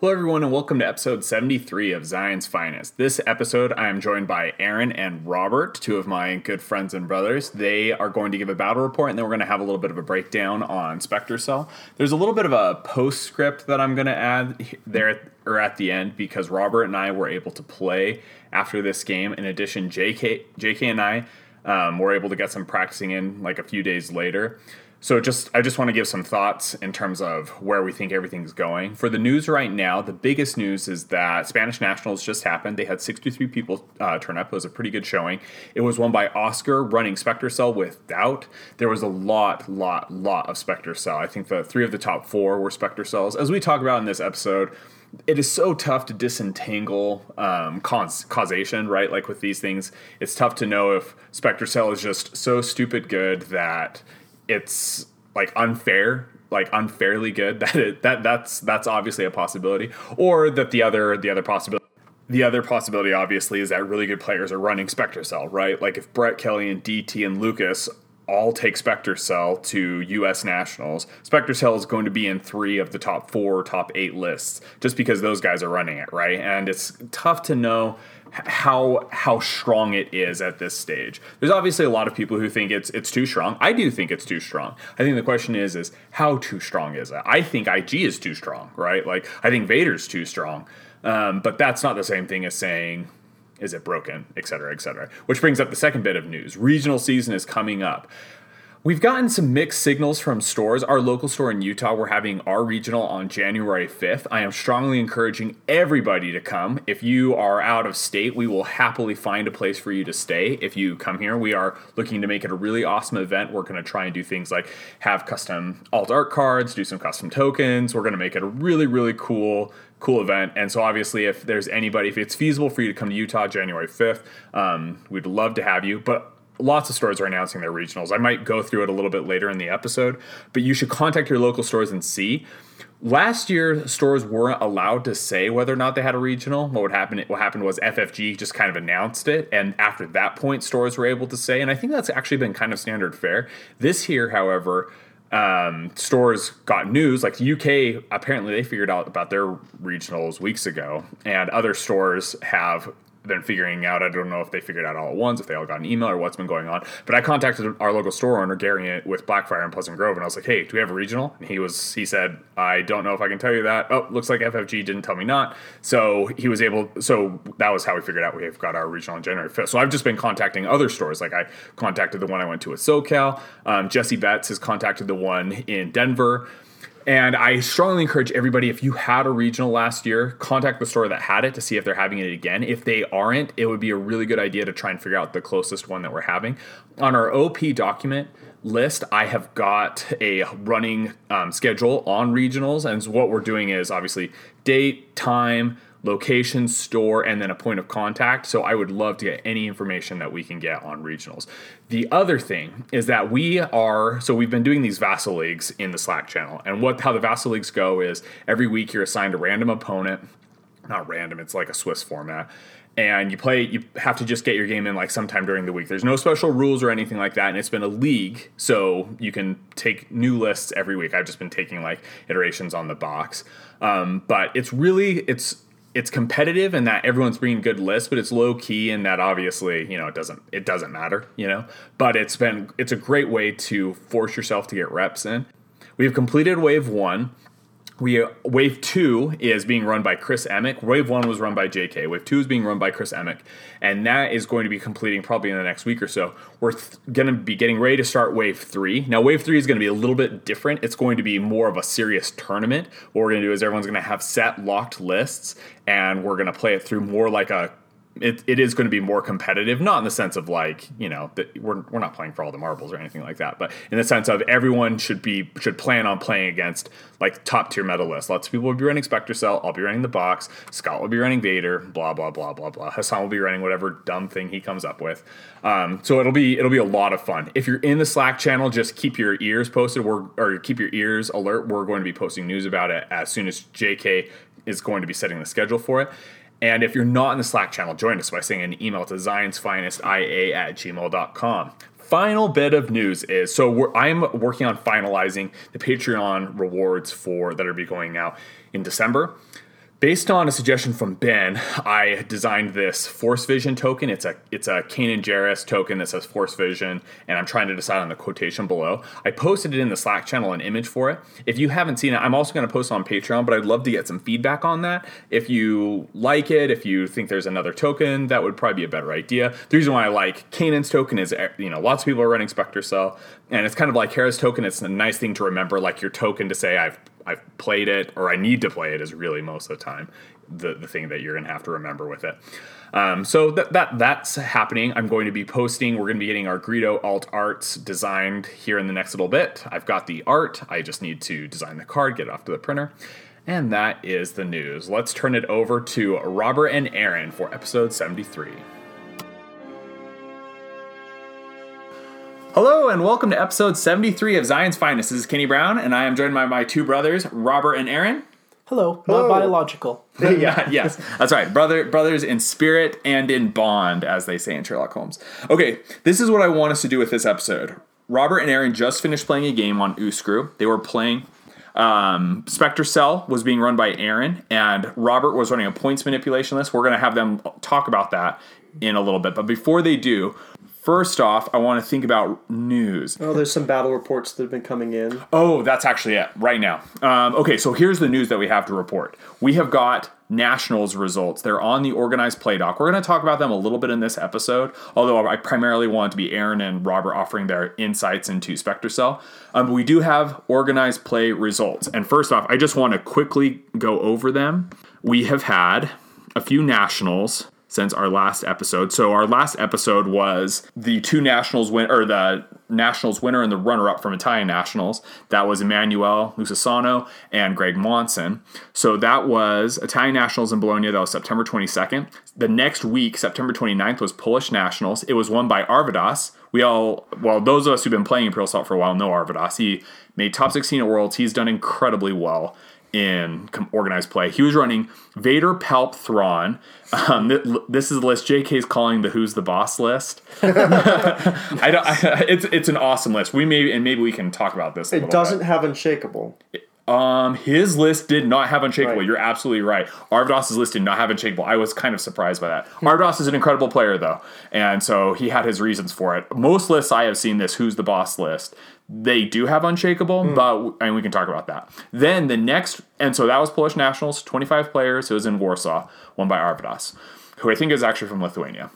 Hello, everyone, and welcome to episode 73 of Zion's Finest. This episode, I am joined by Aaron and Robert, two of my good friends and brothers. They are going to give a battle report, and then we're going to have a little bit of a breakdown on Spectre Cell. There's a little bit of a postscript that I'm going to add there or at the end because Robert and I were able to play after this game. In addition, JK, JK and I um, were able to get some practicing in like a few days later. So just I just want to give some thoughts in terms of where we think everything's going. For the news right now, the biggest news is that Spanish Nationals just happened. They had 63 people uh, turn up. It was a pretty good showing. It was won by Oscar running Spectre Cell with Doubt. There was a lot, lot, lot of Spectre Cell. I think the three of the top four were Spectre Cells. As we talk about in this episode, it is so tough to disentangle um, causation, right? Like with these things, it's tough to know if Spectre Cell is just so stupid good that it's like unfair like unfairly good that it, that that's that's obviously a possibility or that the other the other possibility the other possibility obviously is that really good players are running Spectre Cell, right? Like if Brett Kelly and DT and Lucas all take Spectre Cell to US Nationals, Spectre Cell is going to be in three of the top four, top eight lists, just because those guys are running it, right? And it's tough to know how how strong it is at this stage. There's obviously a lot of people who think it's it's too strong. I do think it's too strong. I think the question is is how too strong is it? I think IG is too strong, right? Like I think Vader's too strong. Um, but that's not the same thing as saying is it broken, et cetera, et cetera. Which brings up the second bit of news. Regional season is coming up. We've gotten some mixed signals from stores. Our local store in Utah, we're having our regional on January 5th. I am strongly encouraging everybody to come. If you are out of state, we will happily find a place for you to stay if you come here. We are looking to make it a really awesome event. We're going to try and do things like have custom alt art cards, do some custom tokens. We're going to make it a really, really cool cool event. And so, obviously, if there's anybody, if it's feasible for you to come to Utah January 5th, um, we'd love to have you. But lots of stores are announcing their regionals. I might go through it a little bit later in the episode, but you should contact your local stores and see. Last year, stores weren't allowed to say whether or not they had a regional. What would happen? What happened was FFG just kind of announced it, and after that point, stores were able to say. And I think that's actually been kind of standard fare. This year, however, um, stores got news. Like UK, apparently they figured out about their regionals weeks ago, and other stores have been figuring out. I don't know if they figured out all at once, if they all got an email or what's been going on. But I contacted our local store owner, Gary, with Blackfire in Pleasant Grove, and I was like, "Hey, do we have a regional?" And he was, he said, "I don't know if I can tell you that." Oh, looks like FFG didn't tell me not. So he was able. So that was how we figured out we've got our regional on January fifth. So I've just been contacting other stores. Like I contacted the one I went to at SoCal. Um, Jesse Betts has contacted the one in Denver. And I strongly encourage everybody if you had a regional last year, contact the store that had it to see if they're having it again. If they aren't, it would be a really good idea to try and figure out the closest one that we're having. On our OP document list, I have got a running um, schedule on regionals. And so what we're doing is obviously date, time, location, store, and then a point of contact. So I would love to get any information that we can get on regionals. The other thing is that we are so we've been doing these Vassal leagues in the Slack channel, and what how the Vassal leagues go is every week you're assigned a random opponent. Not random, it's like a Swiss format and you play you have to just get your game in like sometime during the week there's no special rules or anything like that and it's been a league so you can take new lists every week i've just been taking like iterations on the box um, but it's really it's it's competitive and that everyone's bringing good lists, but it's low key and that obviously you know it doesn't it doesn't matter you know. But it's been it's a great way to force yourself to get reps in. We have completed wave one we uh, wave two is being run by Chris Emick. Wave one was run by JK. Wave two is being run by Chris Emick, and that is going to be completing probably in the next week or so. We're th- going to be getting ready to start wave three. Now, wave three is going to be a little bit different. It's going to be more of a serious tournament. What we're going to do is everyone's going to have set locked lists, and we're going to play it through more like a it, it is going to be more competitive, not in the sense of like you know that we're, we're not playing for all the marbles or anything like that, but in the sense of everyone should be should plan on playing against like top tier medalists. Lots of people will be running Spectre Cell. I'll be running the box. Scott will be running Vader. Blah blah blah blah blah. Hassan will be running whatever dumb thing he comes up with. Um, so it'll be it'll be a lot of fun. If you're in the Slack channel, just keep your ears posted. We're or keep your ears alert. We're going to be posting news about it as soon as JK is going to be setting the schedule for it. And if you're not in the Slack channel, join us by sending an email to zionsfinestia at gmail.com. Final bit of news is so I'm working on finalizing the Patreon rewards for that are be going out in December. Based on a suggestion from Ben, I designed this Force Vision token. It's a it's a Kanan Jarrus token that says Force Vision, and I'm trying to decide on the quotation below. I posted it in the Slack channel an image for it. If you haven't seen it, I'm also going to post it on Patreon, but I'd love to get some feedback on that. If you like it, if you think there's another token, that would probably be a better idea. The reason why I like Kanan's token is eh, you know lots of people are running Spectre Cell, and it's kind of like Hera's token. It's a nice thing to remember, like your token to say I've I've played it or I need to play it is really most of the time the, the thing that you're going to have to remember with it. Um, so that, that that's happening. I'm going to be posting. We're going to be getting our Greedo alt arts designed here in the next little bit. I've got the art. I just need to design the card, get it off to the printer. And that is the news. Let's turn it over to Robert and Aaron for episode 73. Hello and welcome to episode 73 of Zion's Finest. This is Kenny Brown, and I am joined by my two brothers, Robert and Aaron. Hello, Hello. not biological. yeah, yes, that's right. Brother, brothers in spirit and in bond, as they say in Sherlock Holmes. Okay, this is what I want us to do with this episode. Robert and Aaron just finished playing a game on Uscru. They were playing. Um, Spectre Cell was being run by Aaron, and Robert was running a points manipulation list. We're going to have them talk about that in a little bit. But before they do, First off, I want to think about news. Oh, there's some battle reports that have been coming in. Oh, that's actually it right now. Um, okay, so here's the news that we have to report. We have got Nationals results. They're on the organized play doc. We're going to talk about them a little bit in this episode, although I primarily want to be Aaron and Robert offering their insights into Spectre Cell. Um, but we do have organized play results. And first off, I just want to quickly go over them. We have had a few Nationals since our last episode. So our last episode was the two nationals win or the nationals winner and the runner up from Italian nationals. That was Emmanuel Lucasano and Greg Monson. So that was Italian nationals in Bologna. That was September 22nd. The next week, September 29th, was Polish nationals. It was won by Arvidas. We all, well, those of us who've been playing Imperial Assault for a while know Arvidas. He made top 16 at Worlds. He's done incredibly well in organized play. He was running Vader, Palp, Thrawn. Um, this is the list JK's calling the Who's the Boss list. I don't. I, it's it's an awesome list. We may and maybe we can talk about this. it doesn't bit. have Unshakable. Um, his list did not have Unshakable. Right. You're absolutely right. Arvidas's list did not have Unshakable. I was kind of surprised by that. Hmm. Arvidas is an incredible player, though, and so he had his reasons for it. Most lists I have seen this Who's the Boss list they do have unshakable, mm. but and we can talk about that. Then the next, and so that was Polish Nationals, 25 players. It was in Warsaw, won by Arvidas, who I think is actually from Lithuania.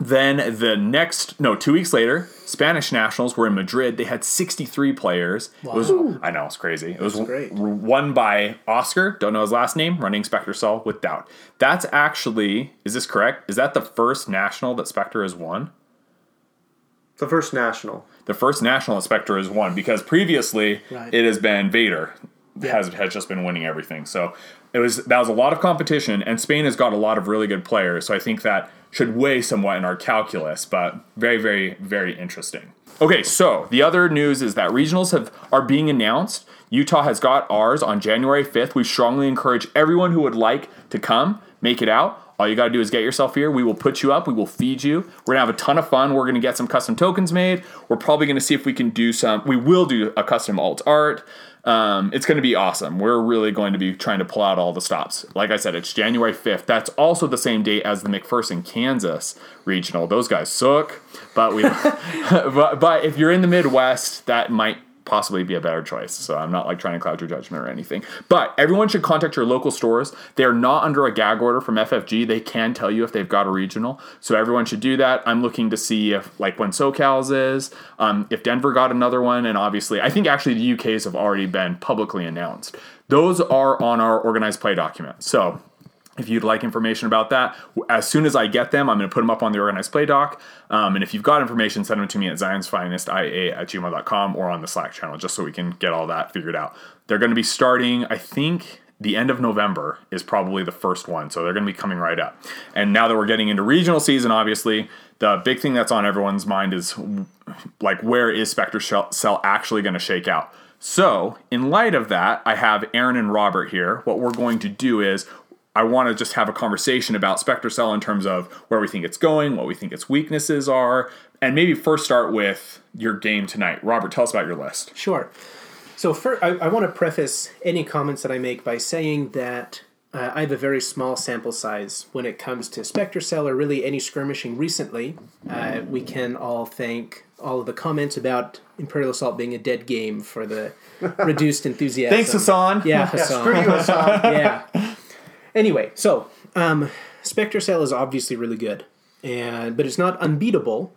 Then the next, no, two weeks later, Spanish Nationals were in Madrid. They had 63 players. Wow. It was, I know, it's crazy. It was great. won by Oscar, don't know his last name, running Spectre Cell with doubt. That's actually, is this correct? Is that the first national that Spectre has won? The first national the first national inspector has won because previously right. it has been Vader yeah. has has just been winning everything. So it was that was a lot of competition, and Spain has got a lot of really good players. So I think that should weigh somewhat in our calculus, but very, very, very interesting. Okay, so the other news is that regionals have are being announced. Utah has got ours on January 5th. We strongly encourage everyone who would like to come make it out. All you got to do is get yourself here. We will put you up. We will feed you. We're going to have a ton of fun. We're going to get some custom tokens made. We're probably going to see if we can do some. We will do a custom alt art. Um, it's going to be awesome. We're really going to be trying to pull out all the stops. Like I said, it's January 5th. That's also the same date as the McPherson, Kansas regional. Those guys suck. But we, but, but if you're in the Midwest, that might possibly be a better choice. So I'm not like trying to cloud your judgment or anything. But everyone should contact your local stores. They're not under a gag order from FFG. They can tell you if they've got a regional. So everyone should do that. I'm looking to see if like when SoCal's is, um, if Denver got another one, and obviously I think actually the UK's have already been publicly announced. Those are on our organized play document. So if you'd like information about that, as soon as I get them, I'm going to put them up on the organized play doc. Um, and if you've got information, send them to me at zionsfinestia at gmail.com or on the Slack channel, just so we can get all that figured out. They're going to be starting, I think, the end of November is probably the first one. So they're going to be coming right up. And now that we're getting into regional season, obviously, the big thing that's on everyone's mind is like, where is Spectre Cell actually going to shake out? So, in light of that, I have Aaron and Robert here. What we're going to do is I want to just have a conversation about Spectre Cell in terms of where we think it's going, what we think its weaknesses are, and maybe first start with your game tonight. Robert, tell us about your list. Sure. So, first, I, I want to preface any comments that I make by saying that uh, I have a very small sample size when it comes to Spectre Cell or really any skirmishing recently. Uh, we can all thank all of the comments about Imperial Assault being a dead game for the reduced enthusiasm. Thanks, Hassan. Yeah, Hassan. Screw you, Hassan. yeah. Anyway, so um, Spectre Cell is obviously really good, and but it's not unbeatable.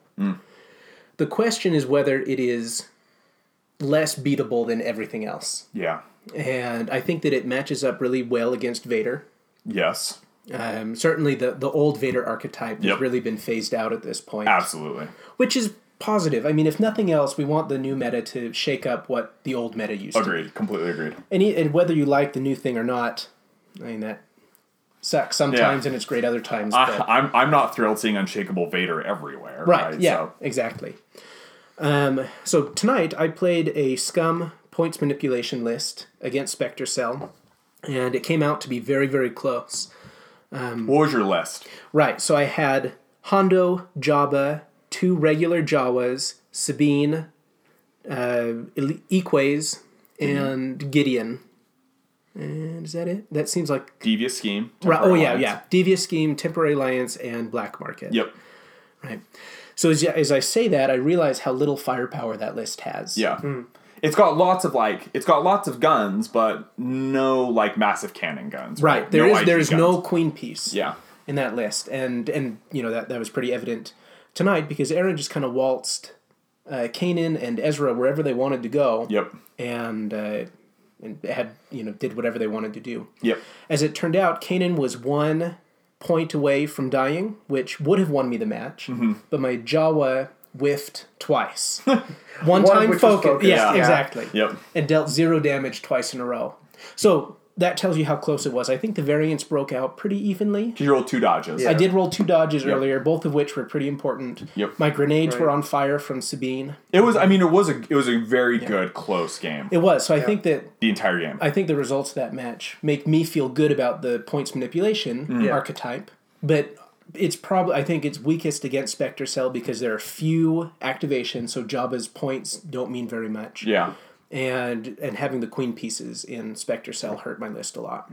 The question is whether it is less beatable than everything else, Yeah. and I think that it matches up really well against Vader. Yes. Um, certainly, the the old Vader archetype Yep. has really been phased out at this point, Absolutely. which is positive. I mean, if nothing else, we want the new meta to shake up what the old meta used to. Agreed. Completely agreed. And, e- and whether you like the new thing or not, I mean that sucks sometimes and it's great other times. I, but- I'm I'm not thrilled seeing Unshakable Vader everywhere. right? Yeah, So, exactly. Um, so tonight I played a scum points manipulation list against Spectre Cell, and it came out to be very very close. what was your list? Right. So I had Hondo, Jabba, two regular Jawas, Sabine, uh, Weequays, and Gideon. And is that it? That seems like Devious scheme. Right. Oh yeah, Alliance. yeah. Devious scheme, temporary alliance, and black market. Yep. Right. So as, as I say that, I realize how little firepower that list has. Yeah. It's got lots of like it's got lots of guns, but no like massive cannon guns. Right. There no is there's guns. no queen piece. Yeah. In that list, and and you know that that was pretty evident tonight because Aaron just kind of waltzed uh, Kanan and Ezra wherever they wanted to go. Yep. And uh, and had you know did whatever they wanted to do. Yep. As it turned out, Kanan was one point away from dying, which would have won me the match, Mm-hmm. but my Jawa whiffed twice. One, One time focus. Yeah, yeah. exactly. Yep. And dealt zero damage twice in a row. So that tells you how close it was. I think the variance broke out pretty evenly. You rolled two dodges. I did roll two dodges earlier, both of which were pretty important. Yep. My grenades were on fire from Sabine. It was. I mean, it was a. It was a very good close game. It was. So I think that the entire game. I think the results of that match make me feel good about the points manipulation mm-hmm. archetype, but it's probably I think it's weakest against Spectre Cell because there are few activations, so Jabba's points don't mean very much. yeah. And and having the queen pieces in Spectre Cell hurt my list a lot.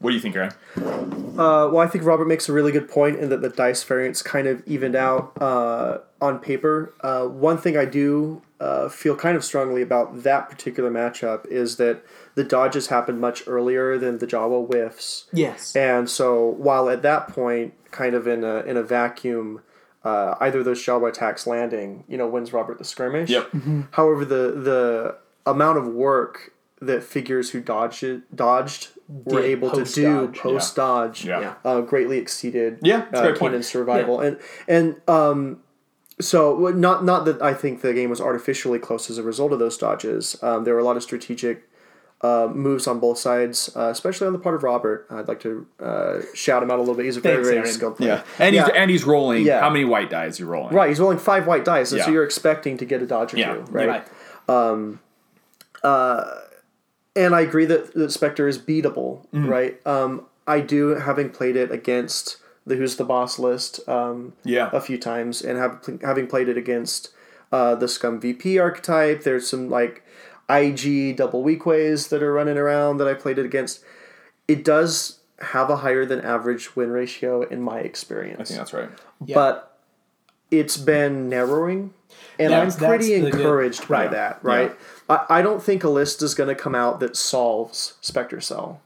What do you think, Aaron? Uh, well, I think Robert makes a really good point in that the dice variance kind of evened out uh, on paper. Uh, one thing I do uh, feel kind of strongly about that particular matchup is that the dodges happened much earlier than the Jawa whiffs. Yes. And so while at that point, kind of in a in a vacuum, uh, either those Jawa attacks landing, you know, wins Robert the skirmish. Yep. However, the the amount of work that figures who dodged it, dodged were Did able to do post-dodge. Yeah. Yeah. uh, greatly exceeded Yeah, uh. Kanan's survival and and um so not not that I think the game was artificially close as a result of those dodges. Um, there were a lot of strategic uh, moves on both sides, uh, especially on the part of Robert. I'd like to uh, shout him out a little bit. He's a very Thanks, very skilled player. And he's and he's rolling. Yeah. How many white dice you rolling? Right, he's rolling five white dice, and so you're expecting to get a dodge or Yeah. two, right? Right. And I agree that, that Spectre is beatable, Mm-hmm. right? Um, I do, having played it against the Who's the Boss list um, Yeah. a few times, and have, having played it against uh, the Scum VP archetype, there's some like IG double Weequays that are running around that I played it against. It does have a higher than average win ratio in my experience I think that's right. but it's been narrowing and That's- i'm pretty that's the good- encouraged by Right. that right I, I don't think a list is going to come out that solves spectre cell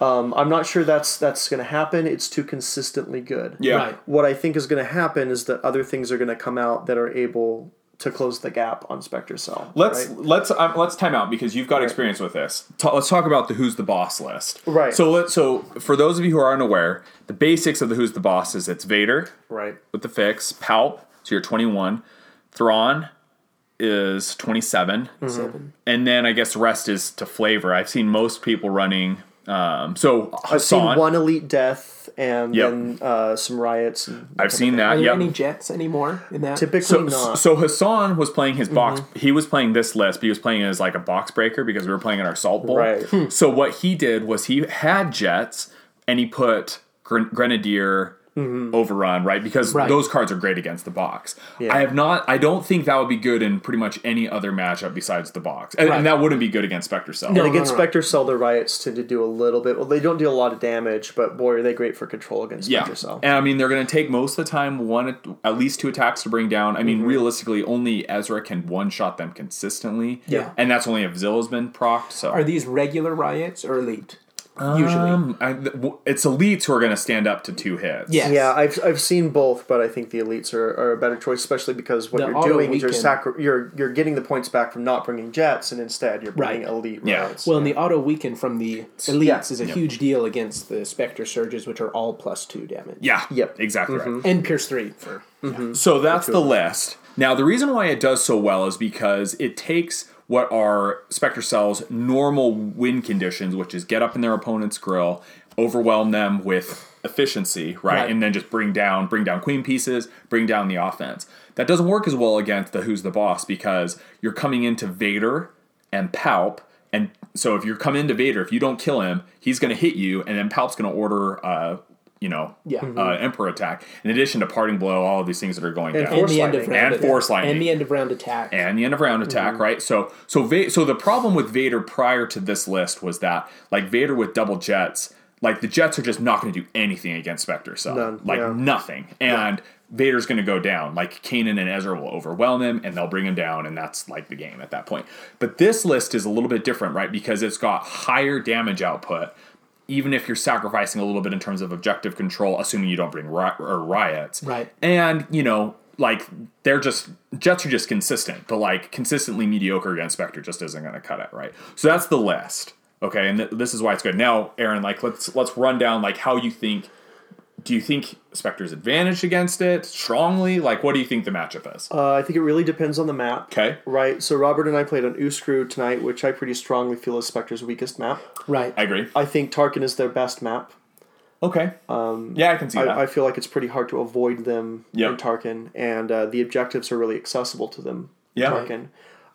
um, i'm not sure that's that's going to happen it's too consistently good Yeah. Right. what i think is going to happen is that other things are going to come out that are able to close the gap on spectre cell Let's right? let's um, let's time out because you've got experience with this. Ta- let's talk about the who's the boss list. Right. So let so for those of you who are unaware, the basics of the who's the boss is it's Vader right with the fix, Palp, so you're 21, Thrawn is 27, Seven. and then I guess the rest is to flavor. I've seen most people running. Um, so i've seen one elite death and Yep. then uh, some riots and I've seen Are that. there Yep. any jets anymore in that? typically So, not so Hassan was playing his box. Mm-hmm. He was playing this list, but he was playing it as like a box breaker because we were playing in our salt bowl. Right. So what he did was he had jets and he put gren- grenadier overrun, right? Because Right. those cards are great against the box. Yeah. I have not. I don't think that would be good in pretty much any other matchup besides the box, and, Right. and that wouldn't be good against Spectre Cell. No. And against no. Spectre Cell, the riots tend to do a little bit. Well, they don't deal a lot of damage, but boy, are they great for control against Yeah, Spectre Cell. and I mean they're going to take most of the time one at least two attacks to bring down. I mean Mm-hmm. realistically, only Ezra can one shot them consistently. Yeah. and that's only if Zilla's been procced. So Are these regular riots or elite? Usually. Um, I, it's elites who are going to stand up to two hits. Yes. Yeah, I've, I've seen both, but I think the elites are, are a better choice, especially because what The you're auto doing is you're, sacri- you're you're getting the points back from not bringing jets, and instead you're bringing Right. elite Yeah. riots. Well, and the auto weaken from the elites Yeah. is a huge deal against the Spectre Surges, which are all plus two damage. yeah, Yep. exactly right. And Pierce 3 for. So that's the list. Now, the reason why it does so well is because it takes what are Spectre Cell's normal win conditions, which is get up in their opponent's grill, overwhelm them with efficiency, right? Right. And then just bring down bring down queen pieces, bring down the offense. That doesn't work as well against the Who's the Boss because you're coming into Vader and Palp. And so if you're coming into Vader, if you don't kill him, he's going to hit you, and then Palp's going to order, uh, you know, Yeah. uh, Emperor attack. In addition to parting blow, all of these things that are going And down And Force the end of lightning. round And force lightning. And the end of round attack. and the end of round attack, Mm-hmm. right? So so Va- so the problem with Vader prior to this list was that like Vader with double jets, like the jets are just not going to do anything against Spectre Cell, None, like yeah. nothing, and Vader's going to go down. Like Kanan and Ezra will overwhelm him, and they'll bring him down, and that's like the game at that point. But this list is a little bit different, right? Because it's got higher damage output. Even if you're sacrificing a little bit in terms of objective control, assuming you don't bring ri- or riots, Right. and you know like they're just jets are just consistent but like consistently mediocre against spectre just isn't going to cut it right? So that's the list okay? And th- this is why it's good. Now aaron like let's let's run down like how you think do you think spectre's advantaged against it strongly like what do you think the matchup is uh, I think it really depends on the map. okay Right, so Robert and I played on Uscru tonight, which I pretty strongly feel is Spectre's weakest map. right. i agree I think Tarkin is their best map. okay um yeah i can see that I, I feel like it's pretty hard to avoid them Yep. in Tarkin, and uh, the objectives are really accessible to them. Yeah. Tarkin.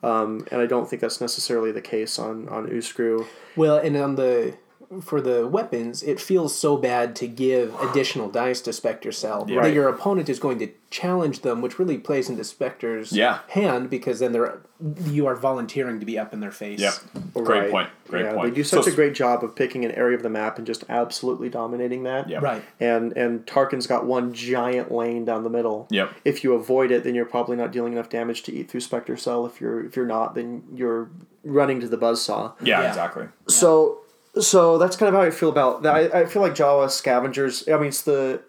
Um, and I don't think that's necessarily the case on on Uscru. Well, and on the for the weapons, it feels so bad to give additional dice to Spectre Cell that Right. your opponent is going to challenge them, which really plays into Spectre's Yeah. hand because then they're you are volunteering to be up in their face. yep great Right. point great yeah, point They do such So- a great job of picking an area of the map and just absolutely dominating that. Yep. Right. And and Tarkin's got one giant lane down the middle. Yep. If you avoid it, then you're probably not dealing enough damage to eat through Spectre Cell. If you're if you're not, then you're running to the buzzsaw. yeah, Yeah. exactly So so that's kind of how I feel about that. I, I feel like Jawa scavengers. I mean, it's the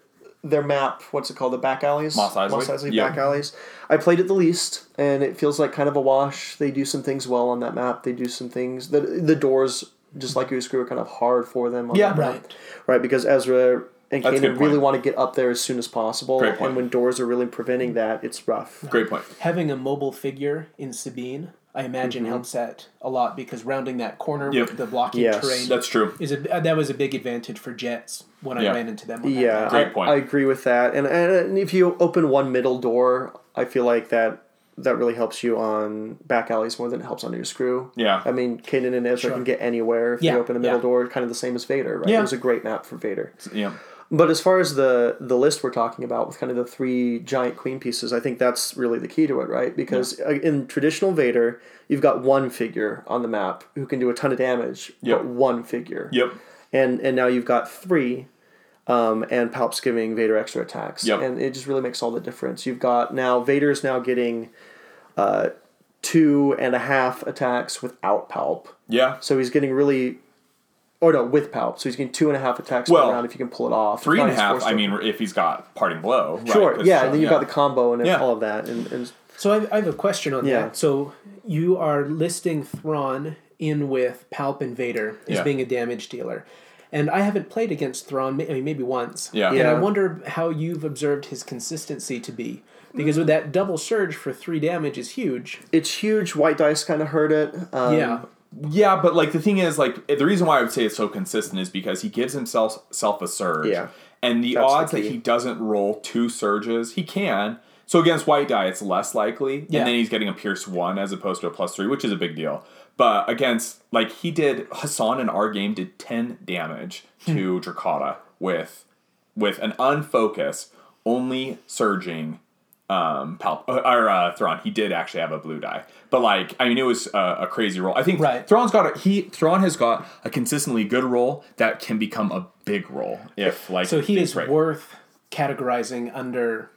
their map. What's it called? The back alleys. Mos Eisley? Eisley Yeah. back alleys. I played it the least, and it feels like kind of a wash. They do some things well on that map. They do some things. The the doors, just like Uscru, are kind of hard for them. On Yeah. that map. Right. Right, because Ezra and That's Kanan really want to get up there as soon as possible, Great point. and when doors are really preventing that, it's rough. great point Having a mobile figure in Sabine, I imagine mm-hmm. helps that a lot because rounding that corner Yep. with the blocking Yes. terrain that's true is a that was a big advantage for Jets when Yeah. I ran into them. On Yeah, map. Great I. I agree with that. And, and if you open one middle door, I feel like that that really helps you on back alleys more than it helps on your screw. Yeah. I mean, Kanan and Ezra Sure. can get anywhere if Yeah, you open a middle yeah. door, kind of the same as Vader, right? Yeah. It was a great map for Vader. yeah But as far as the the list we're talking about with kind of the three giant queen pieces, I think that's really the key to it, right? Because uh in traditional Vader, you've got one figure on the map who can do a ton of damage, Yep. but one figure yep and and now you've got three, um, and Palp's giving Vader extra attacks, Yep. and it just really makes all the difference. You've got now Vader's now getting, uh, two and a half attacks without Palp, yeah so he's getting really, or no, with Palp, so he's getting two and a half attacks Well, per round if you can pull it off. Three and a If not, he's half. forced I mean, if he's got parting blow, right? sure, 'cause- yeah, and then you've yeah. got the combo and Yeah. all of that, and, and So I have, I have a question on Yeah. that. So you are listing Thrawn in with Palp and Vader as Yeah. being a damage dealer. And I haven't played against Thrawn, I mean, maybe once. Yeah. And I wonder how you've observed his consistency to be. Because with that double surge for three damage is huge. it's huge. White dice kind of hurt it. Um, yeah. Yeah, but like the thing is, like the reason why I would say it's so consistent is because he gives himself self a surge. Yeah. And the That's the odds that he doesn't roll two surges, he can. So against white die, it's less likely, Yeah. and then he's getting a pierce one as opposed to a plus three, which is a big deal. But against like he did, Hassan in our game did ten damage Hmm. to Drokkatta with with an unfocused, only surging um Pal- uh, or uh, Thrawn. He did actually have a blue die, but like I mean, it was a, a crazy roll. I think Right. Thrawn's got a, he Thrawn has got a consistently good roll that can become a big roll if like So he is break. worth categorizing under,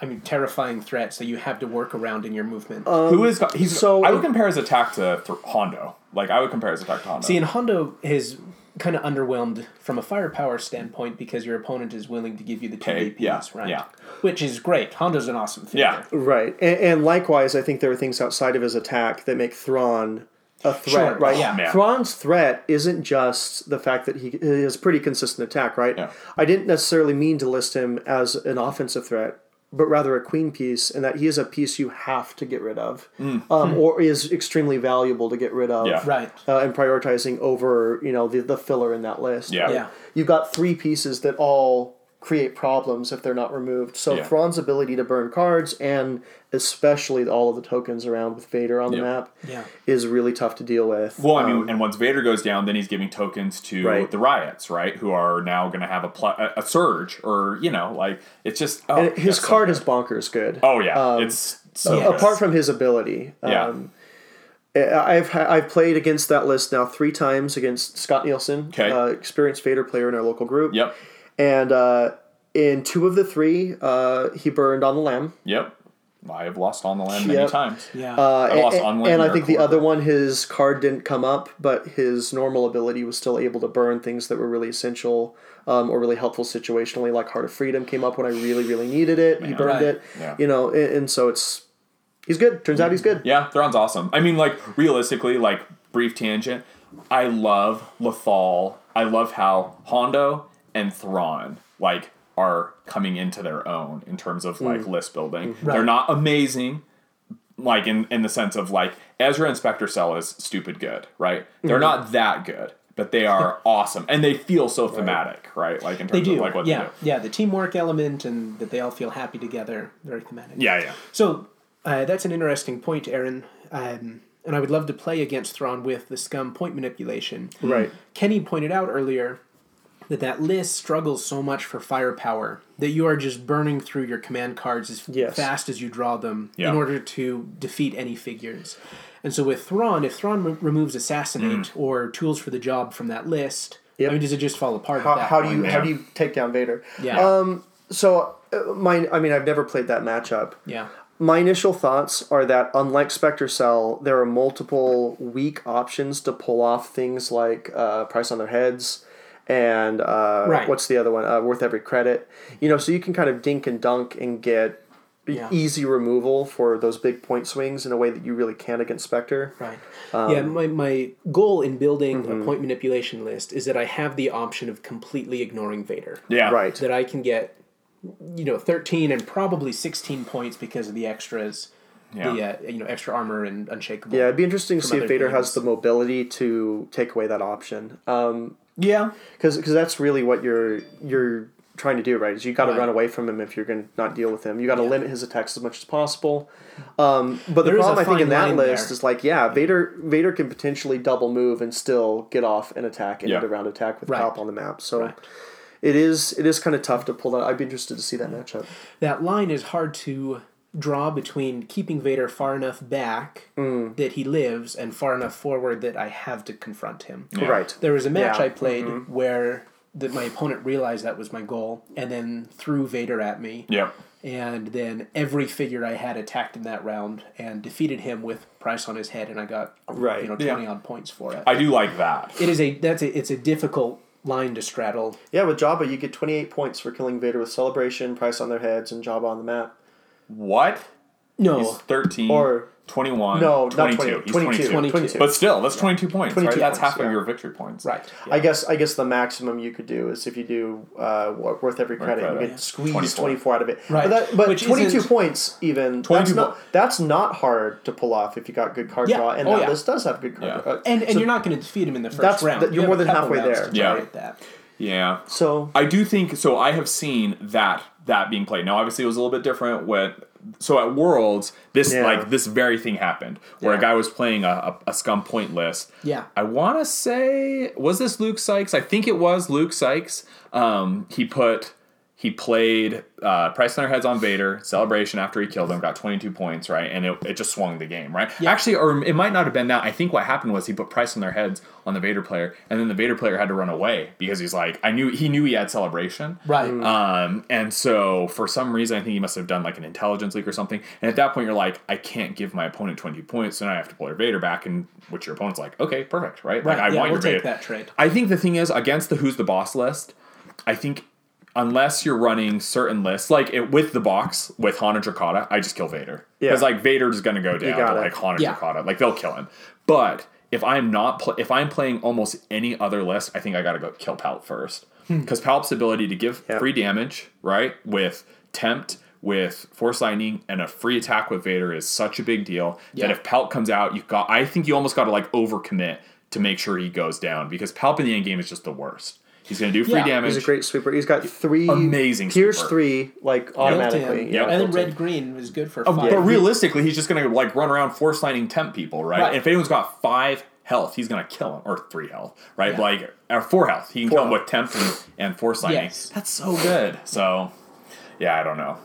I mean, terrifying threats that you have to work around in your movement. Who is got, he's so- I would compare his attack to Th- Hondo. Like I would compare his attack to Hondo. See, and Hondo is kind of underwhelmed from a firepower standpoint because your opponent is willing to give you the two Okay, DPs, yeah, right? yeah. Which is great. Hondo's an awesome figure. Yeah. Right, and, and likewise, I think there are things outside of his attack that make Thrawn a threat. Sure, right, yeah. Man. Thrawn's threat isn't just the fact that he he has pretty consistent attack. Right, Yeah. I didn't necessarily mean to list him as an offensive threat, but rather a queen piece, and that he is a piece you have to get rid of, um, or is extremely valuable to get rid of. Mm. Yeah. Right. Uh, and prioritizing over, you know, the, the filler in that list. Yeah. Yeah. You've got three pieces that all create problems if they're not removed. So Yeah. Thrawn's ability to burn cards and especially all of the tokens around with Vader on the Yeah. map Yeah. is really tough to deal with. Well, I mean, Um, and once Vader goes down, then he's giving tokens to Right. the riots, right? Who are now going to have a, pl- a a surge, or you know, like it's just oh, and his that's so card is bonkers good. Oh yeah, um, it's so Yeah. apart from his ability. Yeah. Um, I've I've played against that list now three times against Scott Nielsen, Okay. uh, experienced Vader player in our local group. Yep, And uh, in two of the three, uh, he burned on the Lam. yep. I have lost on the Lam many Yep. times. Yeah. Uh, I lost and, on Lam and I think the other one, his card didn't come up, but his normal ability was still able to burn things that were really essential um, or really helpful situationally, like Heart of Freedom came up when I really, really needed it. He burned Right. it, Yeah. you know, and, and so it's he's good. Turns out he's good. Yeah, Thrawn's awesome. I mean, like realistically, like brief tangent. I love Lethal. I love how Hondo and Thrawn like are coming into their own in terms of like list building. They're not amazing, like in in the sense of like Ezra and Spectre Cell is stupid good, right? They're not that good, but they are awesome, and they feel so thematic, right? Like in terms of like what yeah. they do. Yeah. The teamwork element and that they all feel happy together. Very thematic. Yeah, yeah. So uh, that's an interesting point, Aaron. Um, and I would love to play against Thrawn with the scum point manipulation. Right. Kenny pointed out earlier that that list struggles so much for firepower that you are just burning through your command cards as Yes. fast as you draw them Yeah. in order to defeat any figures. And so with Thrawn, if Thrawn re- removes assassinate or tools for the job from that list, Yep. I mean, does it just fall apart? How, at that how do you point? how do you take down Vader? Yeah. Um. So uh, my I mean I've never played that matchup. yeah. My initial thoughts are that unlike Spectre Cell, there are multiple weak options to pull off things like uh, price on their heads and uh, Right. what's the other one? Uh, worth every credit. You know, so you can kind of dink and dunk and get Yeah. easy removal for those big point swings in a way that you really can't against Spectre. Right. Um, yeah, my, my goal in building mm-hmm. a point manipulation list is that I have the option of completely ignoring Vader. Yeah. Right. That I can get, you know, 13 and probably 16 points because of the extras, Yeah. the, uh, you know, extra armor and unshakable. Yeah, it'd be interesting to see if other Vader has the mobility to take away that option. Um, Yeah. because that's really what you're you're trying to do, right? Is you got to Right. run away from him if you're going to not deal with him. You got to Yeah. limit his attacks as much as possible. Um, but the There a problem I think in that list there. is like, yeah, Vader Vader can potentially double move and still get off an attack and Yeah. end a round attack with Right. On the map. So Right. it is it is kind of tough to pull that. I'd be interested to see that matchup. That line is hard to draw between keeping Vader far enough back Mm. that he lives and far enough forward that I have to confront him. Yeah. Right. There was a match Yeah. I played where that my opponent realized that was my goal and then threw Vader at me. Yep. And then every figure I had attacked in that round and defeated him with price on his head, and I got Right. you know Yeah. twenty odd points for it. I do like that. it is a that's a it's a difficult line to straddle. Yeah, with Jabba, you get 28 points for killing Vader with Celebration, Price on their heads, and Jabba on the map. What? No, He's 13, Or- 21, No, not 22. 20, He's 22. 22. 22. But still, that's 22 points, 22 right? That's points, half of your victory points. right. I guess I guess the maximum you could do is if you do uh, worth every credit, credit. you Yeah. could squeeze 24. 24. out of it. Right. But, that, but 22 points even 22 that's not that's not hard to pull off if you got good card Yeah. draw and Oh, that yeah. list does have good card Yeah. draw. Uh, And and so, you're not going to defeat him in the first That's- round. that- you're You more than halfway there. to Yeah. that. Yeah. so I do think so. I have seen that that being played. Now, obviously, it was a little bit different. When so at Worlds, this Yeah. like this very thing happened where a guy was playing a, a, a scum point list. Yeah. I want to say was this Luke Sykes? I think it was Luke Sykes. Um, he put he played uh, price on their heads on Vader celebration after he killed him, got 22 points, right, and it, it just swung the game, right? Actually, or it might not have been that. I think what happened was he put price on their heads on the Vader player, and then the Vader player had to run away because he's like, I knew he knew he had celebration, Right. Um, and so for some reason, I think he must have done like an intelligence leak or something. And at that point, you're like, I can't give my opponent 20 points, so now I have to pull your Vader back, and which your opponent's like, okay, perfect, right? Right, Like I yeah, want we'll your take Vader. that trade. I think the thing is against the who's the boss list. I think unless you're running certain lists, like it, with the box with Han and Drokkatta, I just kill Vader Yeah. because like Vader is going to go down got to it. like Han and Yeah. Drokkatta, like they'll kill him. But if I'm not pl- if I'm playing almost any other list, I think I got to go kill Palp first Hmm. because Palp's ability to give Yeah. free damage, right, with tempt. With force lightning and a free attack with Vader is such a big deal Yeah. that if Palp comes out, you got. I think you almost got to like overcommit to make sure he goes down because Palp in the end game is just the worst. He's going to do free Yeah, damage. He's a great sweeper. He's got three Amazing Pierce sweeper. three like automatically. in. Yeah, and then red green was good for Oh, five. but realistically, he's just going to like run around force lightning tempt people, right? Right. If anyone's got five health, he's going to kill him or three health, right? Yeah. Like or four health, he can Four kill him with tempt and, and force lightning. Yes. That's so good. So, yeah, I don't know,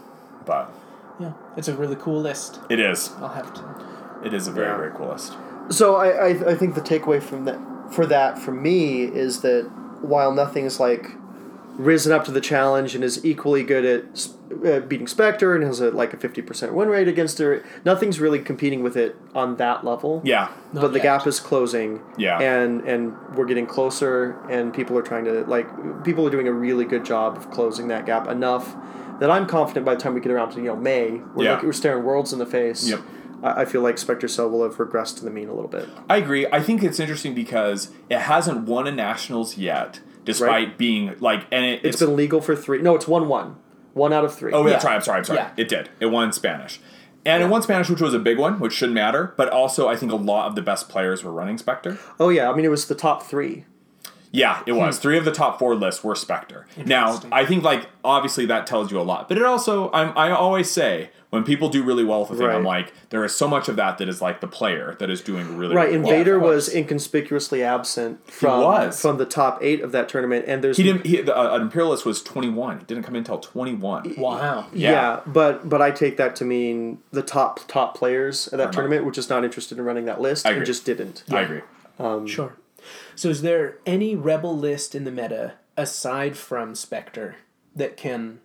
but yeah, it's a really cool list. it is. I'll have to. It is a very Yeah. very cool list. So I, I I think the takeaway from that for that for me is that while nothing's like risen up to the challenge and is equally good at uh, beating Spectre and has a, like a fifty percent win rate against her, nothing's really competing with it on that level. Yeah, Not but the gap is closing. Yeah. and and we're getting closer, and people are trying to like people are doing a really good job of closing that gap enough that I'm confident by the time we get around to you know May, we're, Yeah. looking, we're staring worlds in the face. Yep. I, feel like Spectre Cell will have regressed to the mean a little bit. I agree. I think it's interesting because it hasn't won a nationals yet, despite Right. being like, and it, it's been legal for three. No, it's one one. One out of three. Oh, that's Yeah. right. I'm sorry. I'm sorry. Yeah. It did. It won Spanish. And it won Spanish, which was a big one, which shouldn't matter. But also, I think a lot of the best players were running Spectre. Oh yeah, I mean it was the top three. Yeah, it was. Three of the top four lists were Spectre. Now, I think, like, obviously that tells you a lot. But it also, I'm, I always say, when people do really well with a thing, I'm like, there is so much of that that is like the player that is doing really, Right, really and well. Vader was inconspicuously absent from was. from the top eight of that tournament, and there's He didn't, he, the, uh, Imperialist was 21. He didn't come in until 21. Wow. Yeah. Yeah. but but I take that to mean the top top players at that not. tournament were just not interested in running that list I and just didn't. I agree. Sure. So, is there any rebel list in the meta aside from Spectre that can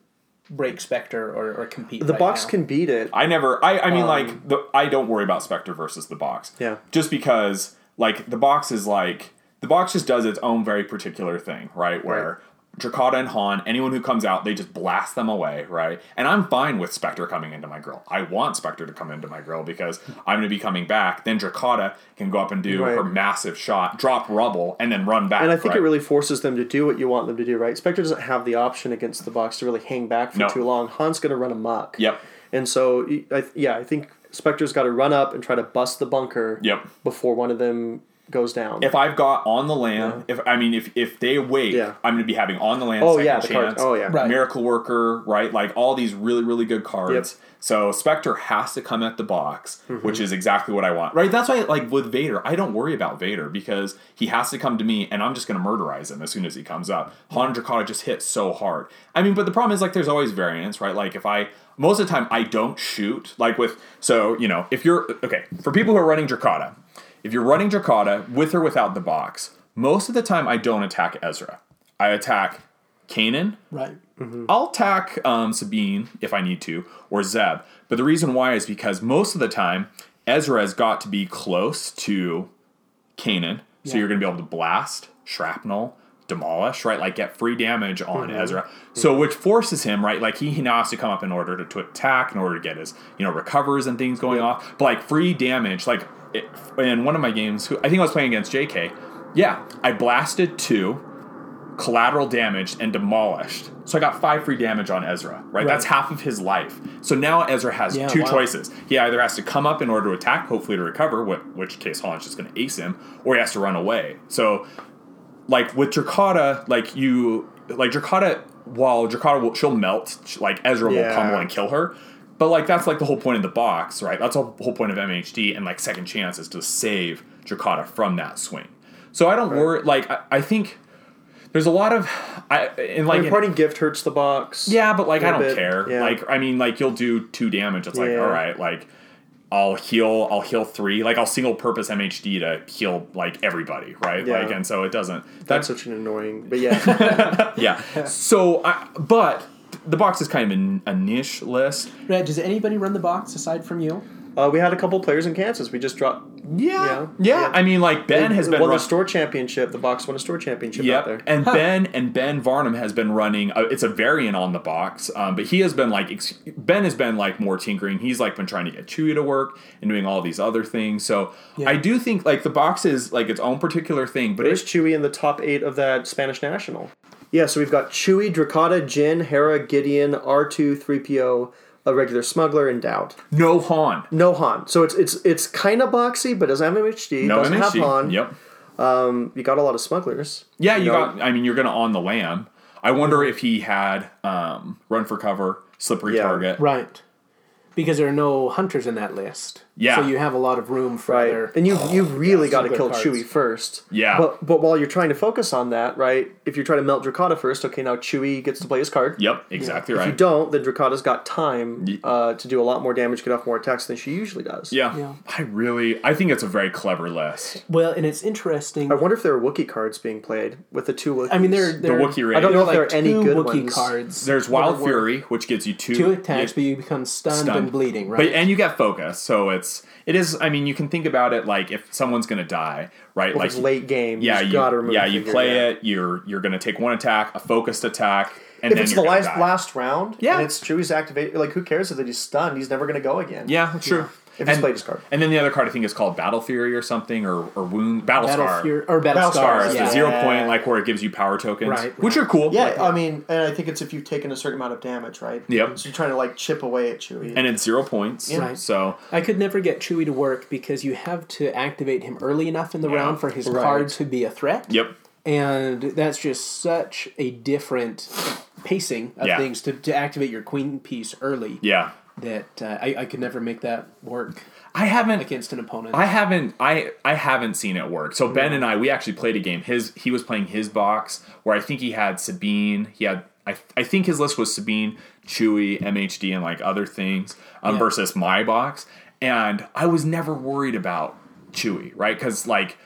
break Spectre or, or compete? The right box now? can beat it. I never. I. I mean, um, like the. I don't worry about Spectre versus the box. Yeah. Just because, like, the box is like the box just does its own very particular thing, right? Where Drokkatta and Han, anyone who comes out, they just blast them away, right? And I'm fine with Spectre coming into my grill. I want Spectre to come into my grill because I'm going to be coming back. Then Drokkatta can go up and do Right. her massive shot, drop rubble, and then run back. And I think right? it really forces them to do what you want them to do, right? Spectre doesn't have the option against the box to really hang back for No. too long. Han's going to run amok. Yep. And so, yeah, I think Spectre's got to run up and try to bust the bunker Yep. before one of them goes down. If I've got on the Lam, if I mean, if if they wait, Yeah. I'm going to be having on the Lam. Oh, yeah, the chance, cards. Oh, yeah. Right. Miracle Worker, right? Like all these really really good cards. Yep. So Spectre has to come at the box, Mm-hmm. which is exactly what I want. Right? That's why like with Vader, I don't worry about Vader because he has to come to me and I'm just going to murderize him as soon as he comes up. Han Drokkatta just hits so hard. I mean, but the problem is like there's always variance, right? Like if I most of the time I don't shoot like with so, you know, if you're okay, for people who are running Drokkatta, if you're running Drokkatta with or without the box, most of the time I don't attack Ezra. I attack Kanan. Right. Mm-hmm. I'll attack um, Sabine if I need to, or Zeb. But the reason why is because most of the time Ezra has got to be close to Kanan, so Yeah. you're going to be able to blast, shrapnel, demolish, right? Like get free damage on mm-hmm. Ezra. Mm-hmm. So which forces him, right? Like he, he now has to come up in order to, to attack, in order to get his you know recovers and things going off. But like free damage, like it, in one of my games, who I think I was playing against JK. Yeah, I blasted two collateral damage, and demolished. So I got five free damage on Ezra, right? That's half of his life. So now Ezra has Yeah, two wow. choices. He either has to come up in order to attack, hopefully to recover, wh- which case Holland's just going to ace him, or he has to run away. So, like with Drokkatta, like you, like Drokkatta, while Drokkatta will, she'll melt, like Ezra will Yeah. pummel and kill her. But like that's like the whole point of the box, right? That's the whole point of MHD and like second chance is to save Drokkatta from that swing. So I don't worry. Like I, I think there's a lot of I in I like mean, parting gift hurts the box. yeah, but like I don't bit, care. yeah. Like I mean, like you'll do two damage. It's like Yeah. all right, like. I'll heal. I'll heal three. Like I'll single purpose MHD to heal like everybody, right? Yeah. Like, and so it doesn't. That's such an annoying. But yeah, yeah. So, I, but the box is kind of a, a niche list. Red, does anybody run the box aside from you? uh, we had a couple players in Kansas. We just dropped. Yeah. Yeah. Yeah. Yeah. I mean, like Ben has been won run- the store championship. The box won a store championship out there. Yep, and Ben and Ben Varnum has been running. Uh, it's a variant on the box, um, but he has been like ex- Ben has been like more tinkering. He's like been trying to get Chewie to work and doing all these other things. So Yeah. I do think like the box is like its own particular thing, but There's it's Chewie in the top eight of that Spanish national. Yeah, so we've got Chewie, Drokkatta, Jin, Hera, Gideon, R2, 3PO, a regular smuggler, and Doubt. no Han, No Han. So it's it's it's kind of boxy, but doesn't have MHD. no doesn't have MHD. Han. Yep. You got a lot of smugglers. Yeah, you know? got. I mean, you're gonna on the Lam. I wonder if he had um, run for cover, slippery Yeah. target. Right. Because there are no hunters in that list. Yeah. So you have a lot of room for Right. other. And you you really got to kill cards. Chewie first. Yeah. But but while you're trying to focus on that, right? If you're trying to melt Drokkatta first, okay, now Chewie gets to play his card. Yep, exactly right. If you don't, then Drokkatta's got time uh, to do a lot more damage, get off more attacks than she usually does. Yeah. Yeah. I really, I think it's a very clever list. Well, and it's interesting. I wonder if there are Wookiee cards being played with the two Wookiees. I mean, there, there Wookiee raid. I don't know if like there are any good Wookiee ones. cards. There's Wild are worth Fury, which gives you two, Two attacks, yeah, but you become stunned, stunned. and bleeding, right? But and you get focus, so it's it is. I mean, you can think about it like if someone's gonna die, right? if like it's late game. yeah, you you gotta remove yeah, you play it. You're you're gonna take one attack, a focused attack, and If then it's the last last round, Yeah. and it's Chewie's activate. Like, who cares if that he's stunned? He's never gonna go again. Yeah, that's true. If he's and, played his card. and then the other card I think is called Battle Fury or something, or or Wound Battle, Battle Scar. Fury or Battle, Battle Scars. Scars, yeah. the zero point, like where it gives you power tokens, Right, which right. are cool. Yeah, I mean, and I think it's if you've taken a certain amount of damage, right? Yep. So you're trying to like chip away at Chewie. and it's zero points. Right. So I could never get Chewie to work because you have to activate him early enough in the Yeah. round for his Right. card to be a threat. yep. And that's just such a different pacing of Yeah. things to, to activate your queen piece early Yeah. That uh, I, I could never make that work I haven't against an opponent. I haven't I I haven't seen it work. So Ben and I we actually played a game. His he was playing his box where I think he had Sabine. He had I, I think his list was Sabine, Chewie, MHD, and like other things um, Yeah. versus my box. And I was never worried about Chewie, right? Because like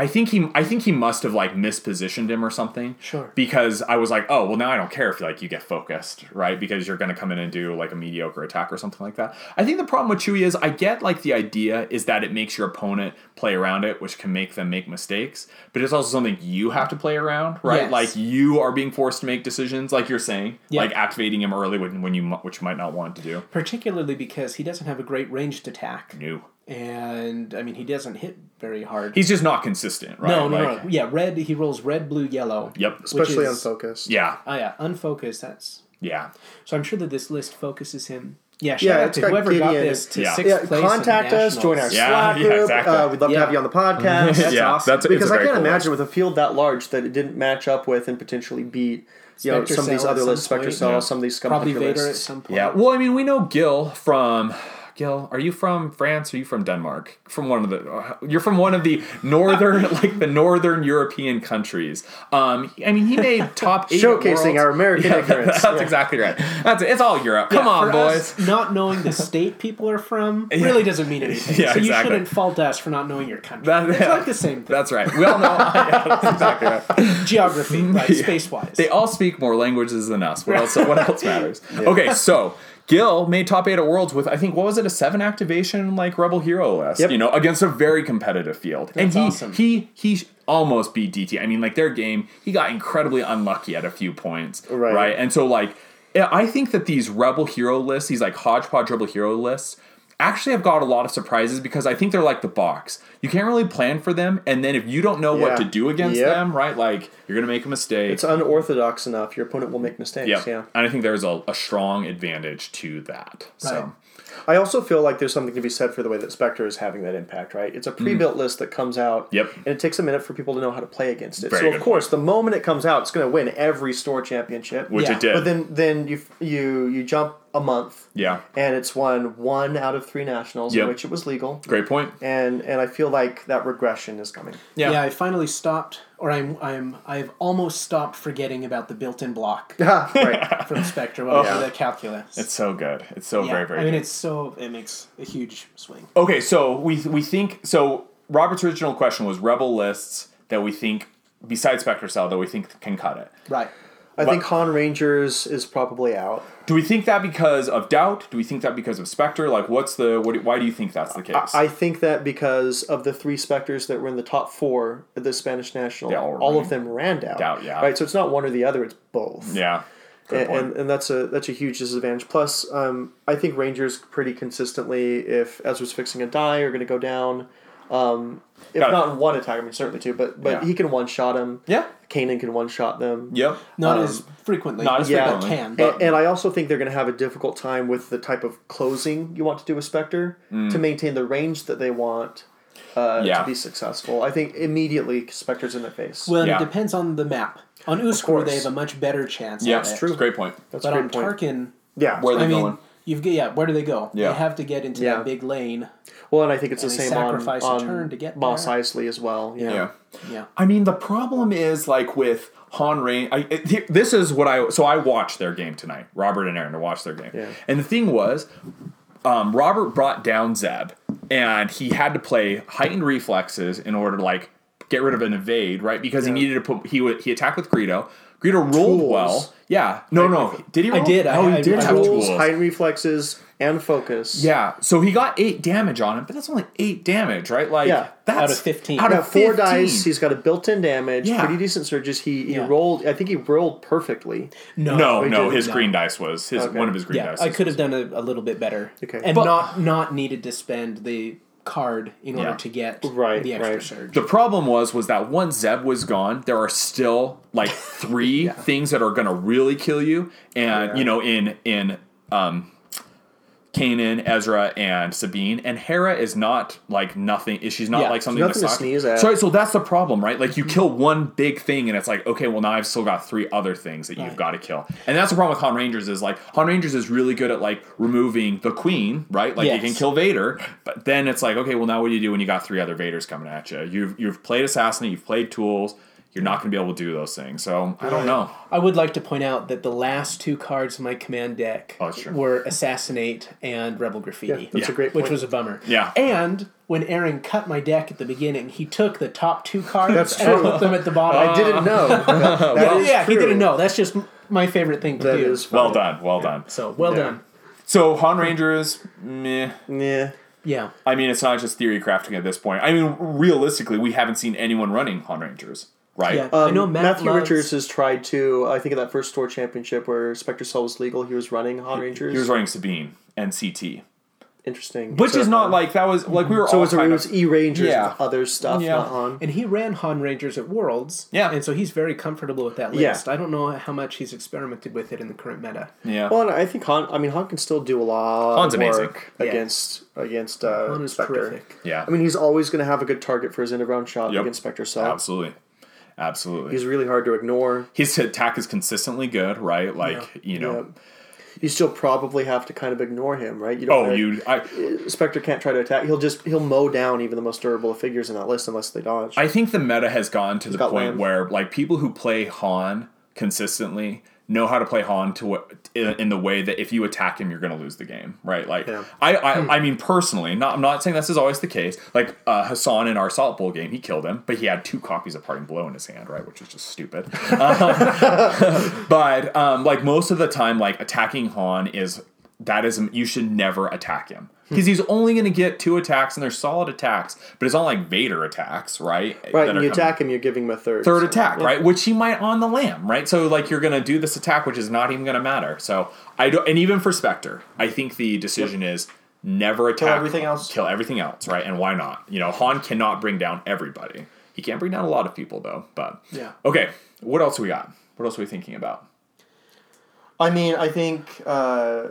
I think he I think he must have like mispositioned him or something. Sure. Because I was like, oh well now I don't care if like you get focused, right? Because you're gonna come in and do like a mediocre attack or something like that. I think the problem with Chewie is I get like the idea is that it makes your opponent play around it, which can make them make mistakes, but it's also something you have to play around, right? Yes. Like you are being forced to make decisions, like you're saying, Yeah. like activating him early when, when you which you might not want to do. Particularly because he doesn't have a great ranged attack. New. And, I mean, he doesn't hit very hard. He's just not consistent, right? no, no, Like, no. Yeah, red, he rolls red, blue, yellow. Yep. especially is- unfocused. Yeah. Oh, yeah, unfocused. That's. Yeah. So I'm sure that this list focuses him. Yeah, shout Yeah, out it's to got whoever got this to Yeah. sixth Yeah, place. in contact us, join our. Yeah, Slack yeah, group. exactly. Uh, we'd love to have you on the podcast. That's yeah, awesome. that's because I can't cool imagine list. with a field that large that it didn't match up with and potentially beat you know some of these other some lists, Spectre point. Cell, some of these scum Probably hunter Vader at some point. Yeah. Well, I mean, we know Gil from Gil. Are you from France? Or are you from Denmark? From one of the. You're from one of the northern, like the northern European countries. Um, I mean, he made top eight. Showcasing our American Yeah, ignorance. That's Yeah. exactly right. That's it. It's all Europe. Come Yeah, on, boys. us, not knowing the state people are from really doesn't mean anything. Yeah, so you shouldn't fault us for not knowing your country. That- it's like the same thing. That's right. We all know. that's exactly right. Geography, right? Space wise. They all speak more languages than us. What else? What else matters? Okay, so Gil made top eight at Worlds with I think what was it a seven activation like Rebel Hero list? Yep. You know, against a very competitive field, and he awesome. he he almost beat DT. I mean, like their game, he got incredibly unlucky at a few points, Right. Right, and so like I think that these Rebel Hero lists, these like hodgepodge Rebel Hero lists. Actually, have got a lot of surprises because I think they're like the box. You can't really plan for them, and then if you don't know Yeah. what to do against Yep. them, right? Like you're gonna make a mistake. It's unorthodox enough. Your opponent will make mistakes. Yeah. Yeah. And I think there's a, a strong advantage to that. Right. So I also feel like there's something to be said for the way that Spectre is having that impact, right? It's a pre-built list that comes out, Mm. Yep. and it takes a minute for people to know how to play against it. Very so of good course, the moment it comes out, it's going to win every store championship. which Yeah. it did. But then, then you you you jump a month, Yeah. and it's won one out of three nationals, Yep. in which it was legal. Great point. And and I feel like that regression is coming. Yeah. I finally stopped, or I'm I'm I've almost stopped forgetting about the built-in block right. from Spectre over Yeah. the calculus. It's so good. It's so yeah, very very I mean, good. it's so it makes a huge swing. Okay, so we we think so. Robert's original question was rebel lists that we think besides Spectre Cell that we think can cut it. Right. I think Han Rangers is probably out. Do we think that because of doubt? Do we think that because of Spectre? Like, what's the what? Why do you think that's the case? I think that because of the three specters that were in the top four at the Spanish national, all all of them ran down. Doubt, yeah. Right. So it's not one or the other; it's both. yeah, and, and, and that's a that's a huge disadvantage. Plus, um, I think Rangers pretty consistently, if Ezra's fixing a die, are going to go down. Um, if Got not in one attack, I mean certainly two, but but Yeah. he can one shot him. yeah, Kanan can one shot them. yep. Not Um, as frequently. not as Yeah. but frequently. can. And, and I also think they're going to have a difficult time with the type of closing you want to do with Spectre to maintain the range that they want uh, Mm. Yeah. to be successful. I think immediately Spectre's in their face. Well, Yeah. it depends on the map. On Uscru, they have a much better chance. Yeah, at it. true. Great point. That's But a on great point. Tarkin, Yeah. Where are they I mean, going? you've yeah. Where do they go? Yeah. They have to get into Yeah. that big lane. Well, and I think it's and the they same on, sacrifice a on turn to get Moss there. Eisley as well. Yeah. Yeah. Yeah. I mean, the problem is like with Han Rain. I, it- this is what I so I watched their game tonight. Robert and Aaron to watch their game, Yeah. and the thing was, um, Robert brought down Zeb, and he had to play heightened reflexes in order to like get rid of an evade, right? Because he needed to put he would he attacked with Greedo. Greedo rolled Tools. well. Yeah. No, no. Did he? I Roll? did. I- Oh, he did I have tools. Tools, heightened reflexes, and focus. Yeah, so he got eight damage on him, but that's only eight damage, right? Like Yeah. that's Out of 15. Out Got of four 15. dice. He's got a built-in damage. Yeah. Pretty decent surges. He he Yeah. rolled. I think he rolled perfectly. No. No, no, his no. green dice was his Okay. one of his green Yeah, dice. I could have done a, a little bit better. Okay. And But- not not needed to spend the card in order Yeah. to get Right, the extra right. surge. The problem was was that once Zeb was gone, there are still like three things that are gonna really kill you, and Yeah. you know in in um, Kanan, Ezra, and Sabine, and Hera is not like nothing. She's not Yeah, like something to sneeze at. So, so that's the problem, right? Like you mm-hmm. kill one big thing, and it's like okay, well now I've still got three other things that you've got to kill, and that's the problem with Han Rangers is like Han Rangers is really good at like removing the Queen, right? Like you can kill Vader, but then it's like okay, well now what do you do when you got three other Vaders coming at you? You've you've played assassinate, you've played tools. You're not going to be able to do those things. So I don't know. I would like to point out that the last two cards in my command deck Oh, were Assassinate and Rebel Graffiti. Yeah, that's a great Which was a bummer. Yeah. And when Aaron cut my deck at the beginning, he took the top two cards That's and true. put them at the bottom. I didn't know. That- that yeah, is yeah he didn't know. That's just my favorite thing to That do. is Well done. Well done. So well Yeah. done. So Han Rangers, meh. Yeah. Yeah. I mean, it's not just theory crafting at this point. I mean, realistically, we haven't seen anyone running Han Rangers, right? Yeah. Um, I know Matt Matthew loves- Richards has tried to. I think at that first store championship where Spectre Cell was legal, he was running Han Rangers. He was running Sabine and CT, Interesting. which So- is not like that was like we were So it all was, it kind was of E Rangers Yeah. with other stuff, Yeah. not Han. And he ran Han Rangers at Worlds. Yeah. And so he's very comfortable with that Yeah. list. I don't know how much he's experimented with it in the current meta. yeah. Well, and I think Han. I mean, Han can still do a lot Han's of amazing. work Yeah. against against uh, Han is Spectre. terrific. yeah, I mean, he's always going to have a good target for his end of round shot Yep. against Spectre Cell. absolutely, absolutely. He's really hard to ignore. His attack is consistently good, right? Like you know. Yeah. You still probably have to kind of ignore him, right? You don't Oh, you. I, uh, Spectre can't try to attack. He'll just he'll mow down even the most durable of figures in that list unless they dodge. I think the meta has gone to the point land. where like people who play Han consistently know how to play Han to what in, in the way that if you attack him, you're going to lose the game, right? Like Yeah. I, I, I mean personally, not I'm not saying this is always the case. Like uh, Hassan in our Salt Bowl game, he killed him, but he had two copies of Parting Blow in his hand, right? Which is just stupid. Um, but um, like most of the time, like attacking Han is that is you should never attack him. Because he's only going to get two attacks, and they're solid attacks. But it's not like Vader attacks, right? right, and you attack him, you're giving him a third. third so- attack, yeah. right? Which he might on the Lam, right? So like you're gonna do this attack, which is not even gonna matter. So I don't, and even for Spectre, I think the decision is never attack kill everything else. kill everything else, right? And why not? You know, Han cannot bring down everybody. He can't bring down a lot of people though. But Yeah. okay, what else we got? What else are we thinking about? I mean, I think. Uh,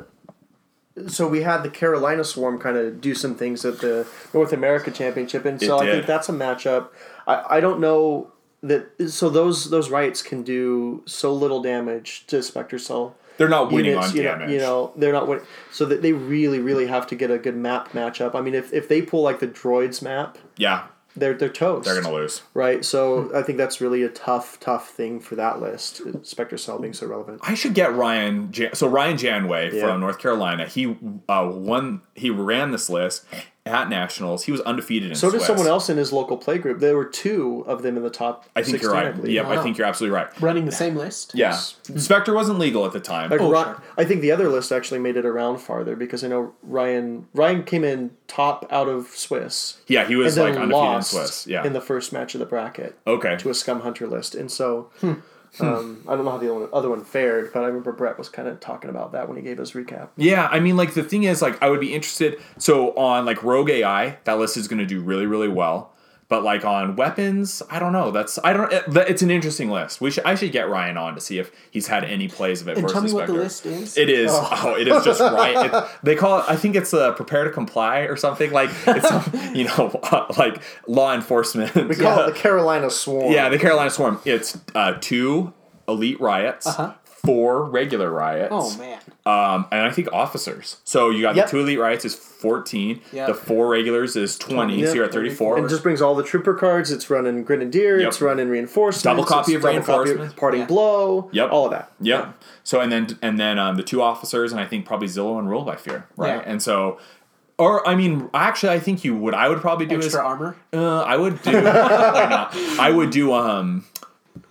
so we had the Carolina Swarm kind of do some things at the North America Championship, and so I think that's a matchup. I, I don't know that so those those rights can do so little damage to Spectre Cell. They're not winning units, on you know, damage. you know, they're not winning. So that they really, really have to get a good map matchup. I mean, if, if they pull like the droids map, yeah, they're they're toast. they're gonna lose. right. So I think that's really a tough, tough thing for that list. Spectre Cell being so relevant. I should get Ryan. Jan- so Ryan Janway Yeah. from North Carolina. He uh, won. He ran this list at nationals. He was undefeated in. So did Swiss. someone else in his local play group. There were two of them in the top. I think 16, you're right. believe. Yep, I Wow. think you're absolutely right. Running the same list. Yeah, Spectre wasn't legal at the time. Like Oh, Ry- sure. I think the other list actually made it around farther because I know Ryan Ryan came in top out of Swiss yeah, he was and like then undefeated lost in Swiss. Yeah. in the first match of the bracket okay. to a Scum Hunter list, and so Hmm. Um, I don't know how the other one, other one fared, but I remember Brett was kind of talking about that when he gave his recap. Yeah, I mean, like the thing is, like I would be interested. So on like Rogue AI, that list is going to do really, really well. But like on weapons, I don't know. That's I don't. It, it's an interesting list. We should I should get Ryan on to see if he's had any plays of it. And versus tell me what the list is. It is. Oh, it is just right. It, they call it. I think it's uh, prepare to comply or something like it's some, you know like law enforcement. We call it the Carolina Swarm. yeah, the Carolina Swarm. It's uh, two elite riots, Uh-huh. Four regular riots. oh man. Um, and I think officers. So you got Yep. the two elite riots is fourteen. Yep. The four regulars is twenty. So you're at thirty four. And it just brings all the trooper cards. It's running Grenadier. Yep. It's running reinforcements. Double copy of double copy reinforcements. parting Yeah. blow. Yep. All of that. Yep. So and then and then um, the two officers and I think probably Zillow and Rule by Fear, right? Yeah. And so, or I mean, actually, I think you would. I would probably do is Extra armor. uh, I would do. why not? I would do um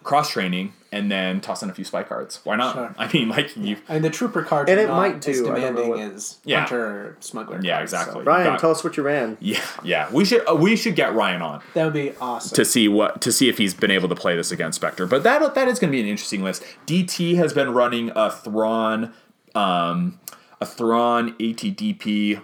cross training and then toss in a few spy cards. Why not? Sure. I mean, like you. I mean, the trooper cards And are it not might as do, I demanding what- as Yeah. hunter or smuggler. Yeah, cards, so exactly. Ryan, Got- tell us what you ran. Yeah, yeah. We should uh, we should get Ryan on. That would be awesome. to see what to see if he's been able to play this against Spectre. But that that is going to be an interesting list. DT has been running a Thrawn, um, a Thrawn ATDP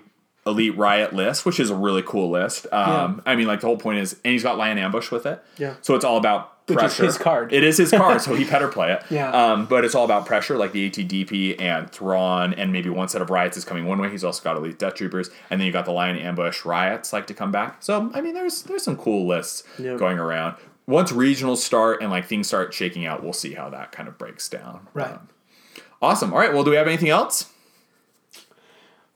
Elite Riot list, which is a really cool list. Um, I mean, like the whole point is, and he's got Lion Ambush with it. Yeah. So it's all about Which pressure. his card. It is his card, so he better play it. Yeah. Um, but it's all about pressure, like the ATDP and Thrawn, and maybe one set of riots is coming one way. He's also got Elite Death Troopers, and then you got the Lion Ambush riots like to come back. So I mean, there's there's some cool lists Yeah. going around. Once regionals start and like things start shaking out, we'll see how that kind of breaks down. Right. Um, awesome. All right. Well, do we have anything else?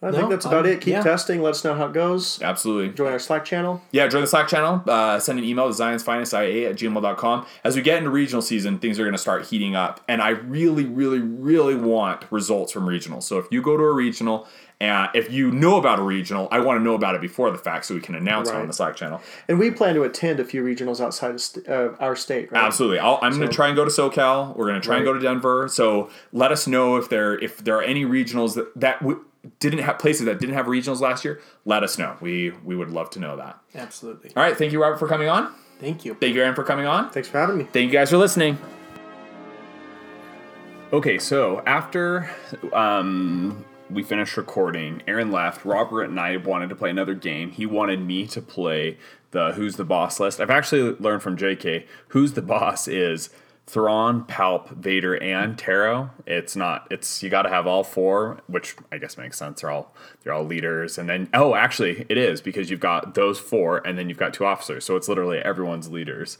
I No, think that's about um, it. Keep yeah. testing. Let us know how it goes. Absolutely. Join our Slack channel. Yeah, join the Slack channel. Uh, send an email to zionsfinestIA at gmail.com. As we get into regional season, things are going to start heating up. And I really, really, really want results from regional. So if you go to a regional, and if you know about a regional, I want to know about it before the fact so we can announce it on the Slack channel. And we plan to attend a few regionals outside of st- uh, our state, right? Absolutely. I'll, I'm going to try and go to SoCal. We're going to try and go to Denver. So let us know if there if there are any regionals that that w- didn't have places that didn't have regionals last year. Let us know. We we would love to know that. Absolutely. All right. Thank you, Robert, for coming on. Thank you. Thank you, Aaron, for coming on. Thanks for having me. Thank you guys for listening. Okay, so after um, we finished recording, Aaron left. Robert and I wanted to play another game. He wanted me to play the Who's the Boss list. I've actually learned from JK Who's the Boss is Thrawn, Palp, Vader, and Taro. It's not. It's you got to have all four, which I guess makes sense. They're all they're all leaders, and then oh, actually, it is because you've got those four, and then you've got two officers. So it's literally everyone's leaders.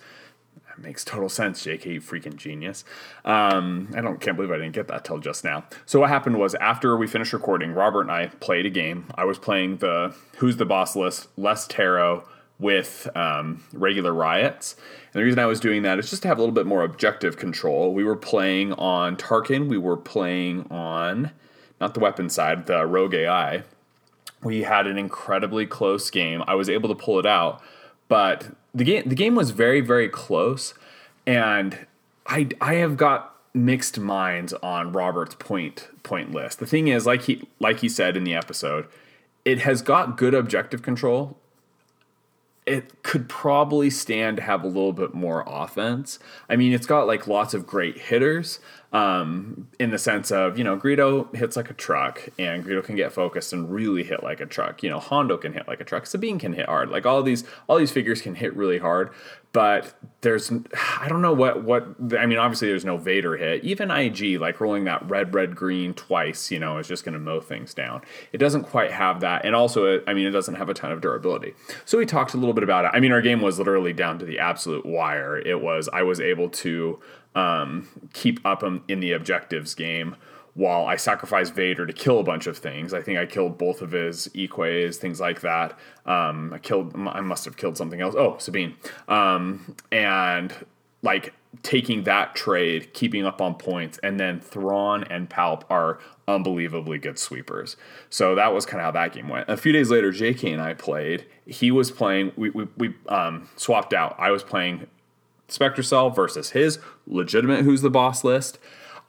That makes total sense, JK, freaking genius. Um, I don't can't believe I didn't get that till just now. So what happened was after we finished recording, Robert and I played a game. I was playing the Who's the Boss list, less tarot with um, regular riots. And the reason I was doing that is just to have a little bit more objective control. We were playing on Tarkin. We were playing on not the weapon side, the Rogue AI we had an incredibly close game. I was able to pull it out, but the game the game was very very close, and I I have got mixed minds on Robert's point point list. The thing is, like he like he said in the episode, it has got good objective control. It could probably stand to have a little bit more offense. I mean, it's got like lots of great hitters. Um, in the sense of you know Greedo hits like a truck and Greedo can get focused and really hit like a truck. You know Hondo can hit like a truck. Sabine can hit hard. Like all these all these figures can hit really hard, but there's I don't know what what I mean. Obviously, there's no Vader hit. Even IG like rolling that red red green twice, you know, is just going to mow things down. It doesn't quite have that, and also I mean it doesn't have a ton of durability. So we talked a little bit about it. I mean our game was literally down to the absolute wire. It was I was able to um, keep up in the objectives game while I sacrificed Vader to kill a bunch of things. I think I killed both of his Weequays, things like that. Um, I killed, I must have killed something else. Oh, Sabine. Um, and like taking that trade, keeping up on points, and then Thrawn and Palp are unbelievably good sweepers. So that was kind of how that game went. A few days later, JK and I played. He was playing, we, we, we um, swapped out. I was playing Spectre Cell versus his legitimate Who's the Boss list.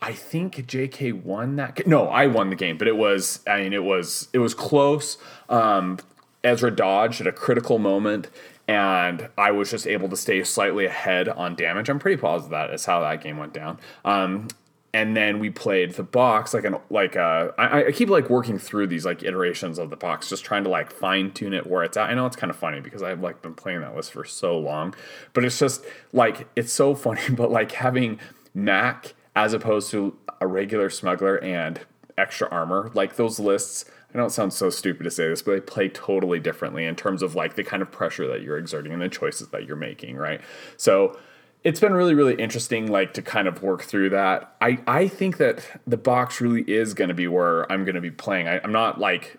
I think JK won that. No, I won the game, but it was. I mean, it was it was close. Um, Ezra dodged at a critical moment, and I was just able to stay slightly ahead on damage. I'm pretty positive that is how that game went down. Um, and then we played the box like an like uh I, I keep like working through these like iterations of the box just trying to like fine tune it where it's at i know it's kind of funny because i've like been playing that list for so long but it's just like it's so funny but like having mac as opposed to a regular smuggler and extra armor like those lists I know it sounds so stupid to say this, but they play totally differently in terms of like the kind of pressure that you're exerting and the choices that you're making, right? So it's been really really interesting like to kind of work through that. I i think that the box really is going to be where i'm going to be playing. I, i'm not like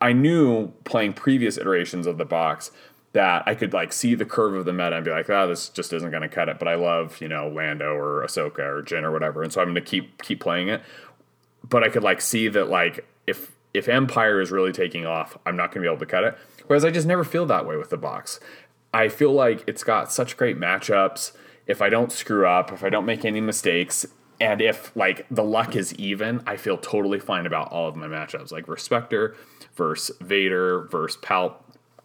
i knew playing previous iterations of the box that i could like see the curve of the meta and be like oh this just isn't going to cut it but i love you know lando or ahsoka or Jyn or whatever and so i'm going to keep keep playing it. But i could like see that like if if empire is really taking off i'm not going to be able to cut it. Whereas i just never feel that way with the box. I feel like it's got such great matchups if I don't screw up, if I don't make any mistakes, and if like the luck is even, I feel totally fine about all of my matchups, like Respector versus Vader versus Palp,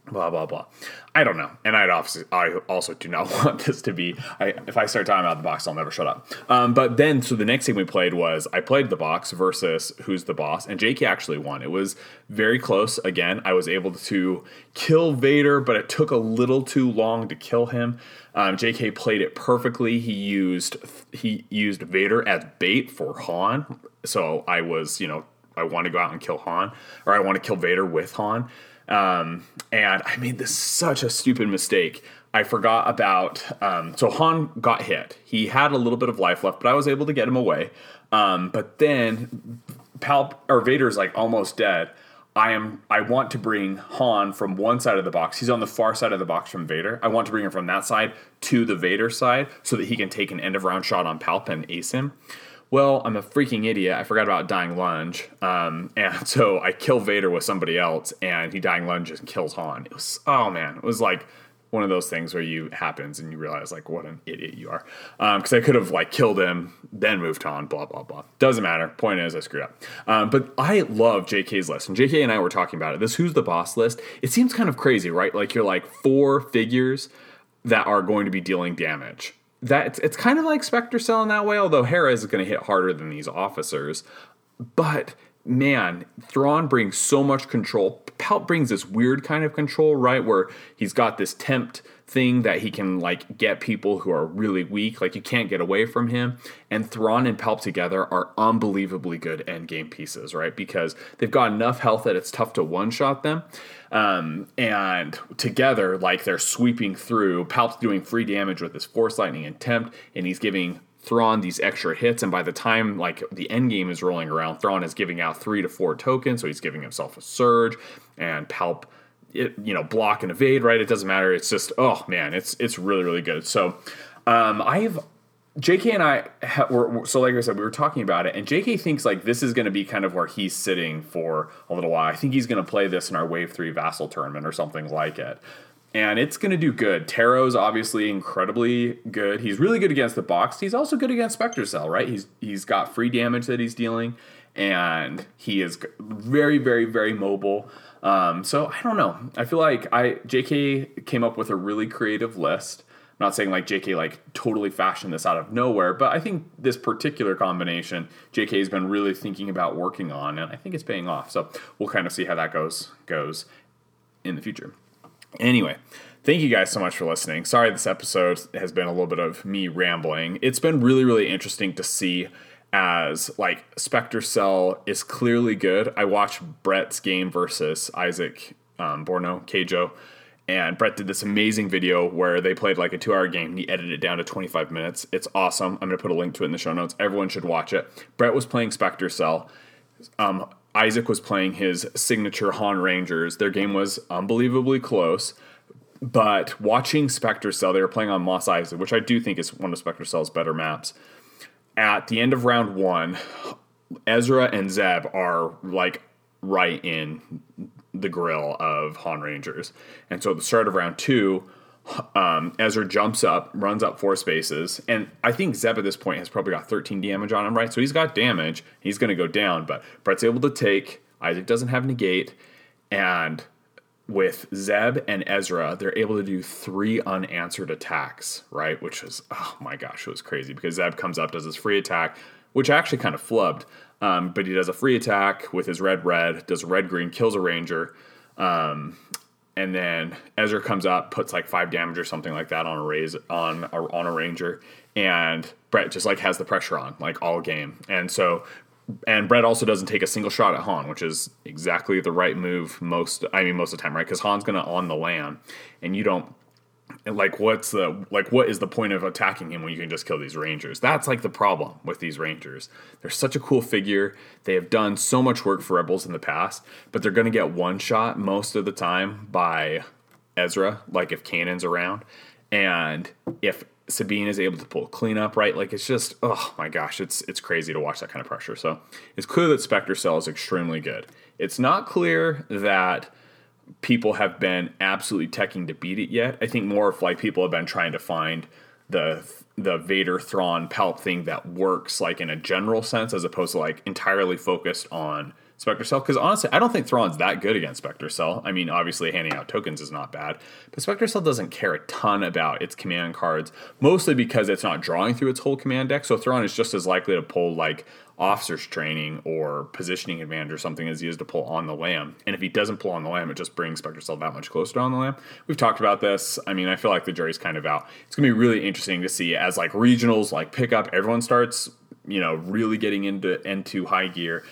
blah blah blah. I don't know, and I'd obviously I also do not want this to be. I, if I start talking about the box, I'll never shut up. Um, but then, so the next thing we played was I played the box versus Who's the Boss, and JK actually won. It was very close. Again, I was able to kill Vader, but it took a little too long to kill him. Um, JK played it perfectly. He used he used Vader as bait for Han. So I was, you know, I want to go out and kill Han, or I want to kill Vader with Han. Um, and I made this such a stupid mistake. I forgot about. Um, so Han got hit. He had a little bit of life left, but I was able to get him away. Um, but then Palp or Vader's like almost dead. I am I want to bring Han from one side of the box. He's on the far side of the box from Vader. I want to bring him from that side to the Vader side so that he can take an end of round shot on Palp and ace him. Well, I'm a freaking idiot. I forgot about dying lunge, um, and so I kill Vader with somebody else, and he dying lunges and kills Han. It was oh man, it was like one of those things where you happens and you realize like what an idiot you are. Because um, i could have like killed him then moved on blah blah blah. Doesn't matter. Point is i screwed up. Um, but i love jk's list. And jk and i were talking about it. This who's the boss list it seems kind of crazy right? Like you're like four figures that are going to be dealing damage that it's, it's kind of like spectre cell in that way although hera is going to hit harder than these officers but man, Thrawn brings so much control. Palp brings this weird kind of control, right? Where he's got this tempt thing that he can like get people who are really weak, like you can't get away from him. And Thrawn and Palp together are unbelievably good end game pieces, right? Because they've got enough health that it's tough to one shot them. Um, and together, like they're sweeping through. Palp's doing free damage with his Force Lightning and Tempt, and he's giving Thrawn these extra hits, and by the time like the end game is rolling around, Thrawn is giving out three to four tokens, so he's giving himself a surge, and Palp, it, you know, block and evade. Right, it doesn't matter. It's just oh man, it's it's really really good. So um, I've JK and I ha- were, so like I said, we were talking about it, and JK thinks like this is going to be kind of where he's sitting for a little while. I think he's going to play this in our Wave Three Vassal tournament or something like it and it's going to do good. Taro's obviously incredibly good. He's really good against the box. He's also good against Spectre Cell, right? He's he's got free damage that he's dealing, and he is very, very, very mobile. Um, so I don't know. I feel like I JK came up with a really creative list. I'm not saying like JK like totally fashioned this out of nowhere, but I think this particular combination JK has been really thinking about working on, and I think it's paying off. So we'll kind of see how that goes goes in the future. Anyway, thank you guys so much for listening. Sorry this episode has been a little bit of me rambling. It's been really really interesting to see as like Spectre Cell is clearly good. I watched Brett's game versus Isaac um, Borno Keijo, and Brett did this amazing video where they played like a two hour game and he edited it down to 25 minutes. It's awesome. I'm going to put a link to it in the show notes. Everyone should watch it. Brett was playing Spectre Cell. Um, Isaac was playing his signature Han Rangers. Their game was unbelievably close. But watching Spectre Cell, they were playing on Mos Eisley, which I do think is one of Spectre Cell's better maps at the end of round one, Ezra and Zeb are like right in the grill of Han Rangers. And so at the start of round two, um, Ezra jumps up, runs up four spaces, and I think Zeb at this point has probably got 13 damage on him, right? So he's got damage. He's going to go down, but Brett's able to take. Isaac doesn't have negate, and with Zeb and Ezra, they're able to do three unanswered attacks, right? Which is, oh my gosh, it was crazy because Zeb comes up, does his free attack, which actually kind of flubbed. Um, but he does a free attack with his red red, does red green, kills a ranger. Um, and then Ezra comes up, puts like five damage or something like that on a raise on a, on a ranger, and Brett just like has the pressure on like all game. And so and Brett also doesn't take a single shot at Han, which is exactly the right move most. I mean, most of the time, right? Because Han's gonna on the Lam, and you don't like what's the like what is the point of attacking him when you can just kill these rangers that's like the problem with these rangers they're such a cool figure they have done so much work for rebels in the past but they're to get one shot most of the time by ezra like if Kanan's around and if Sabine is able to pull cleanup, right? Like it's just, oh my gosh, it's it's crazy to watch that kind of pressure. So it's clear that Spectre Cell is extremely good. It's not clear that people have been absolutely teching to beat it yet. I think more of like people have been trying to find the the Vader Thrawn Palp thing that works like in a general sense as opposed to like entirely focused on Spectre Cell because honestly, I don't think Thrawn's that good against Spectre Cell. I mean, obviously, handing out tokens is not bad, but Spectre Cell doesn't care a ton about its command cards, mostly because it's not drawing through its whole command deck. So Thrawn is just as likely to pull like officer's training or positioning advantage or something as he is to pull on the Lam. And if he doesn't pull on the Lam, it just brings Spectre Cell that much closer on the Lam. We've talked about this. I mean, I feel like the jury's kind of out. It's gonna be really interesting to see as like regionals like pick up, everyone starts you know really getting into into high gear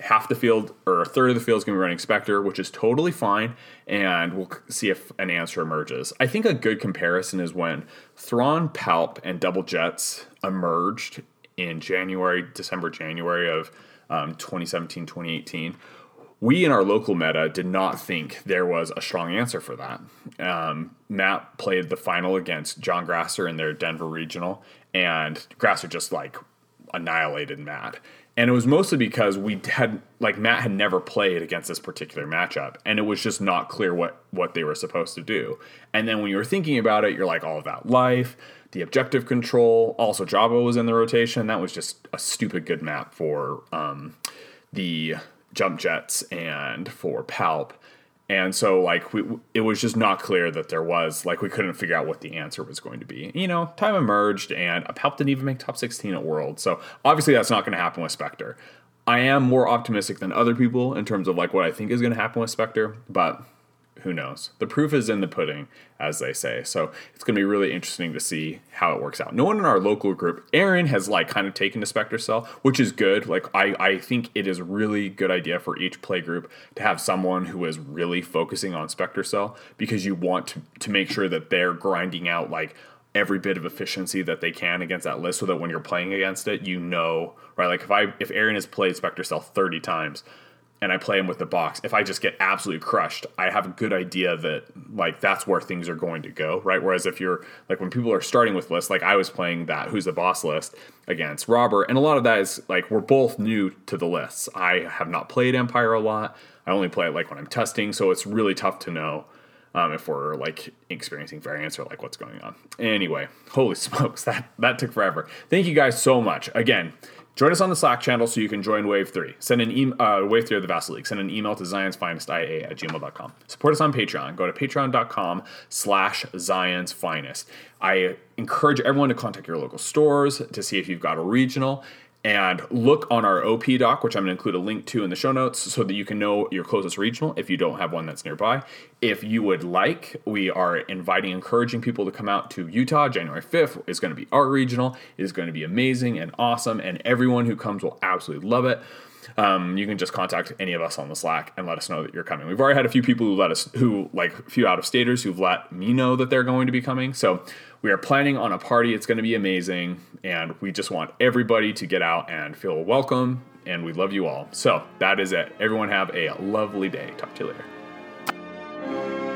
half the field or a third of the field is going to be running Spectre, which is totally fine, and we'll see if an answer emerges. I think a good comparison is when Thrawn, Palp, and Double Jets emerged in January, December, January of um, 2017, 2018. We in our local meta did not think there was a strong answer for that. Um, Matt played the final against John Grasser in their Denver regional, and Grasser just like annihilated Matt and it was mostly because we had like Matt had never played against this particular matchup, and it was just not clear what what they were supposed to do. And then when you were thinking about it, you're like all about life, the objective control. Also, Jabba was in the rotation. That was just a stupid good map for um, the jump jets and for Palp. And so, like, we, it was just not clear that there was, like, we couldn't figure out what the answer was going to be. You know, time emerged, and Palp didn't even make top 16 at World. So, obviously, that's not going to happen with Spectre. I am more optimistic than other people in terms of, like, what I think is going to happen with Spectre, but who knows? The proof is in the pudding, as they say. So it's going to be really interesting to see how it works out. No one in our local group, Aaron has like kind of taken to Spectre Cell, which is good. Like I, I think it is really good idea for each play group to have someone who is really focusing on Spectre Cell because you want to, to make sure that they're grinding out like every bit of efficiency that they can against that list so that when you're playing against it, you know, right? Like if I if Aaron has played Spectre Cell 30 times, and I play him with the box, if I just get absolutely crushed, I have a good idea that like that's where things are going to go, right? Whereas if you're like when people are starting with lists, like I was playing that who's the boss list against Robert, and a lot of that is like we're both new to the lists. I have not played Empire a lot. I only play it like when I'm testing, so it's really tough to know um, if we're like experiencing variance or like what's going on. Anyway, holy smokes, that that took forever. Thank you guys so much. Again, Join us on the Slack channel so you can join Wave 3. Send an email, uh, Wave 3 of the Vassal League. Send an email to zionsfinestia at gmail.com. Support us on Patreon. Go to patreon.com slash Zion's Finest. I encourage everyone to contact your local stores to see if you've got a regional and look on our OP doc, which I'm going to include a link to in the show notes so that you can know your closest regional if you don't have one that's nearby. If you would like, we are inviting, encouraging people to come out to Utah. January 5th is going to be our regional. It is going to be amazing and awesome, and everyone who comes will absolutely love it. Um, you can just contact any of us on the Slack and let us know that you're coming. We've already had a few people who let us, who like a few out of staters who've let me know that they're going to be coming. So we are planning on a party. It's going to be amazing. And we just want everybody to get out and feel welcome. And we love you all. So that is it. Everyone have a lovely day. Talk to you later.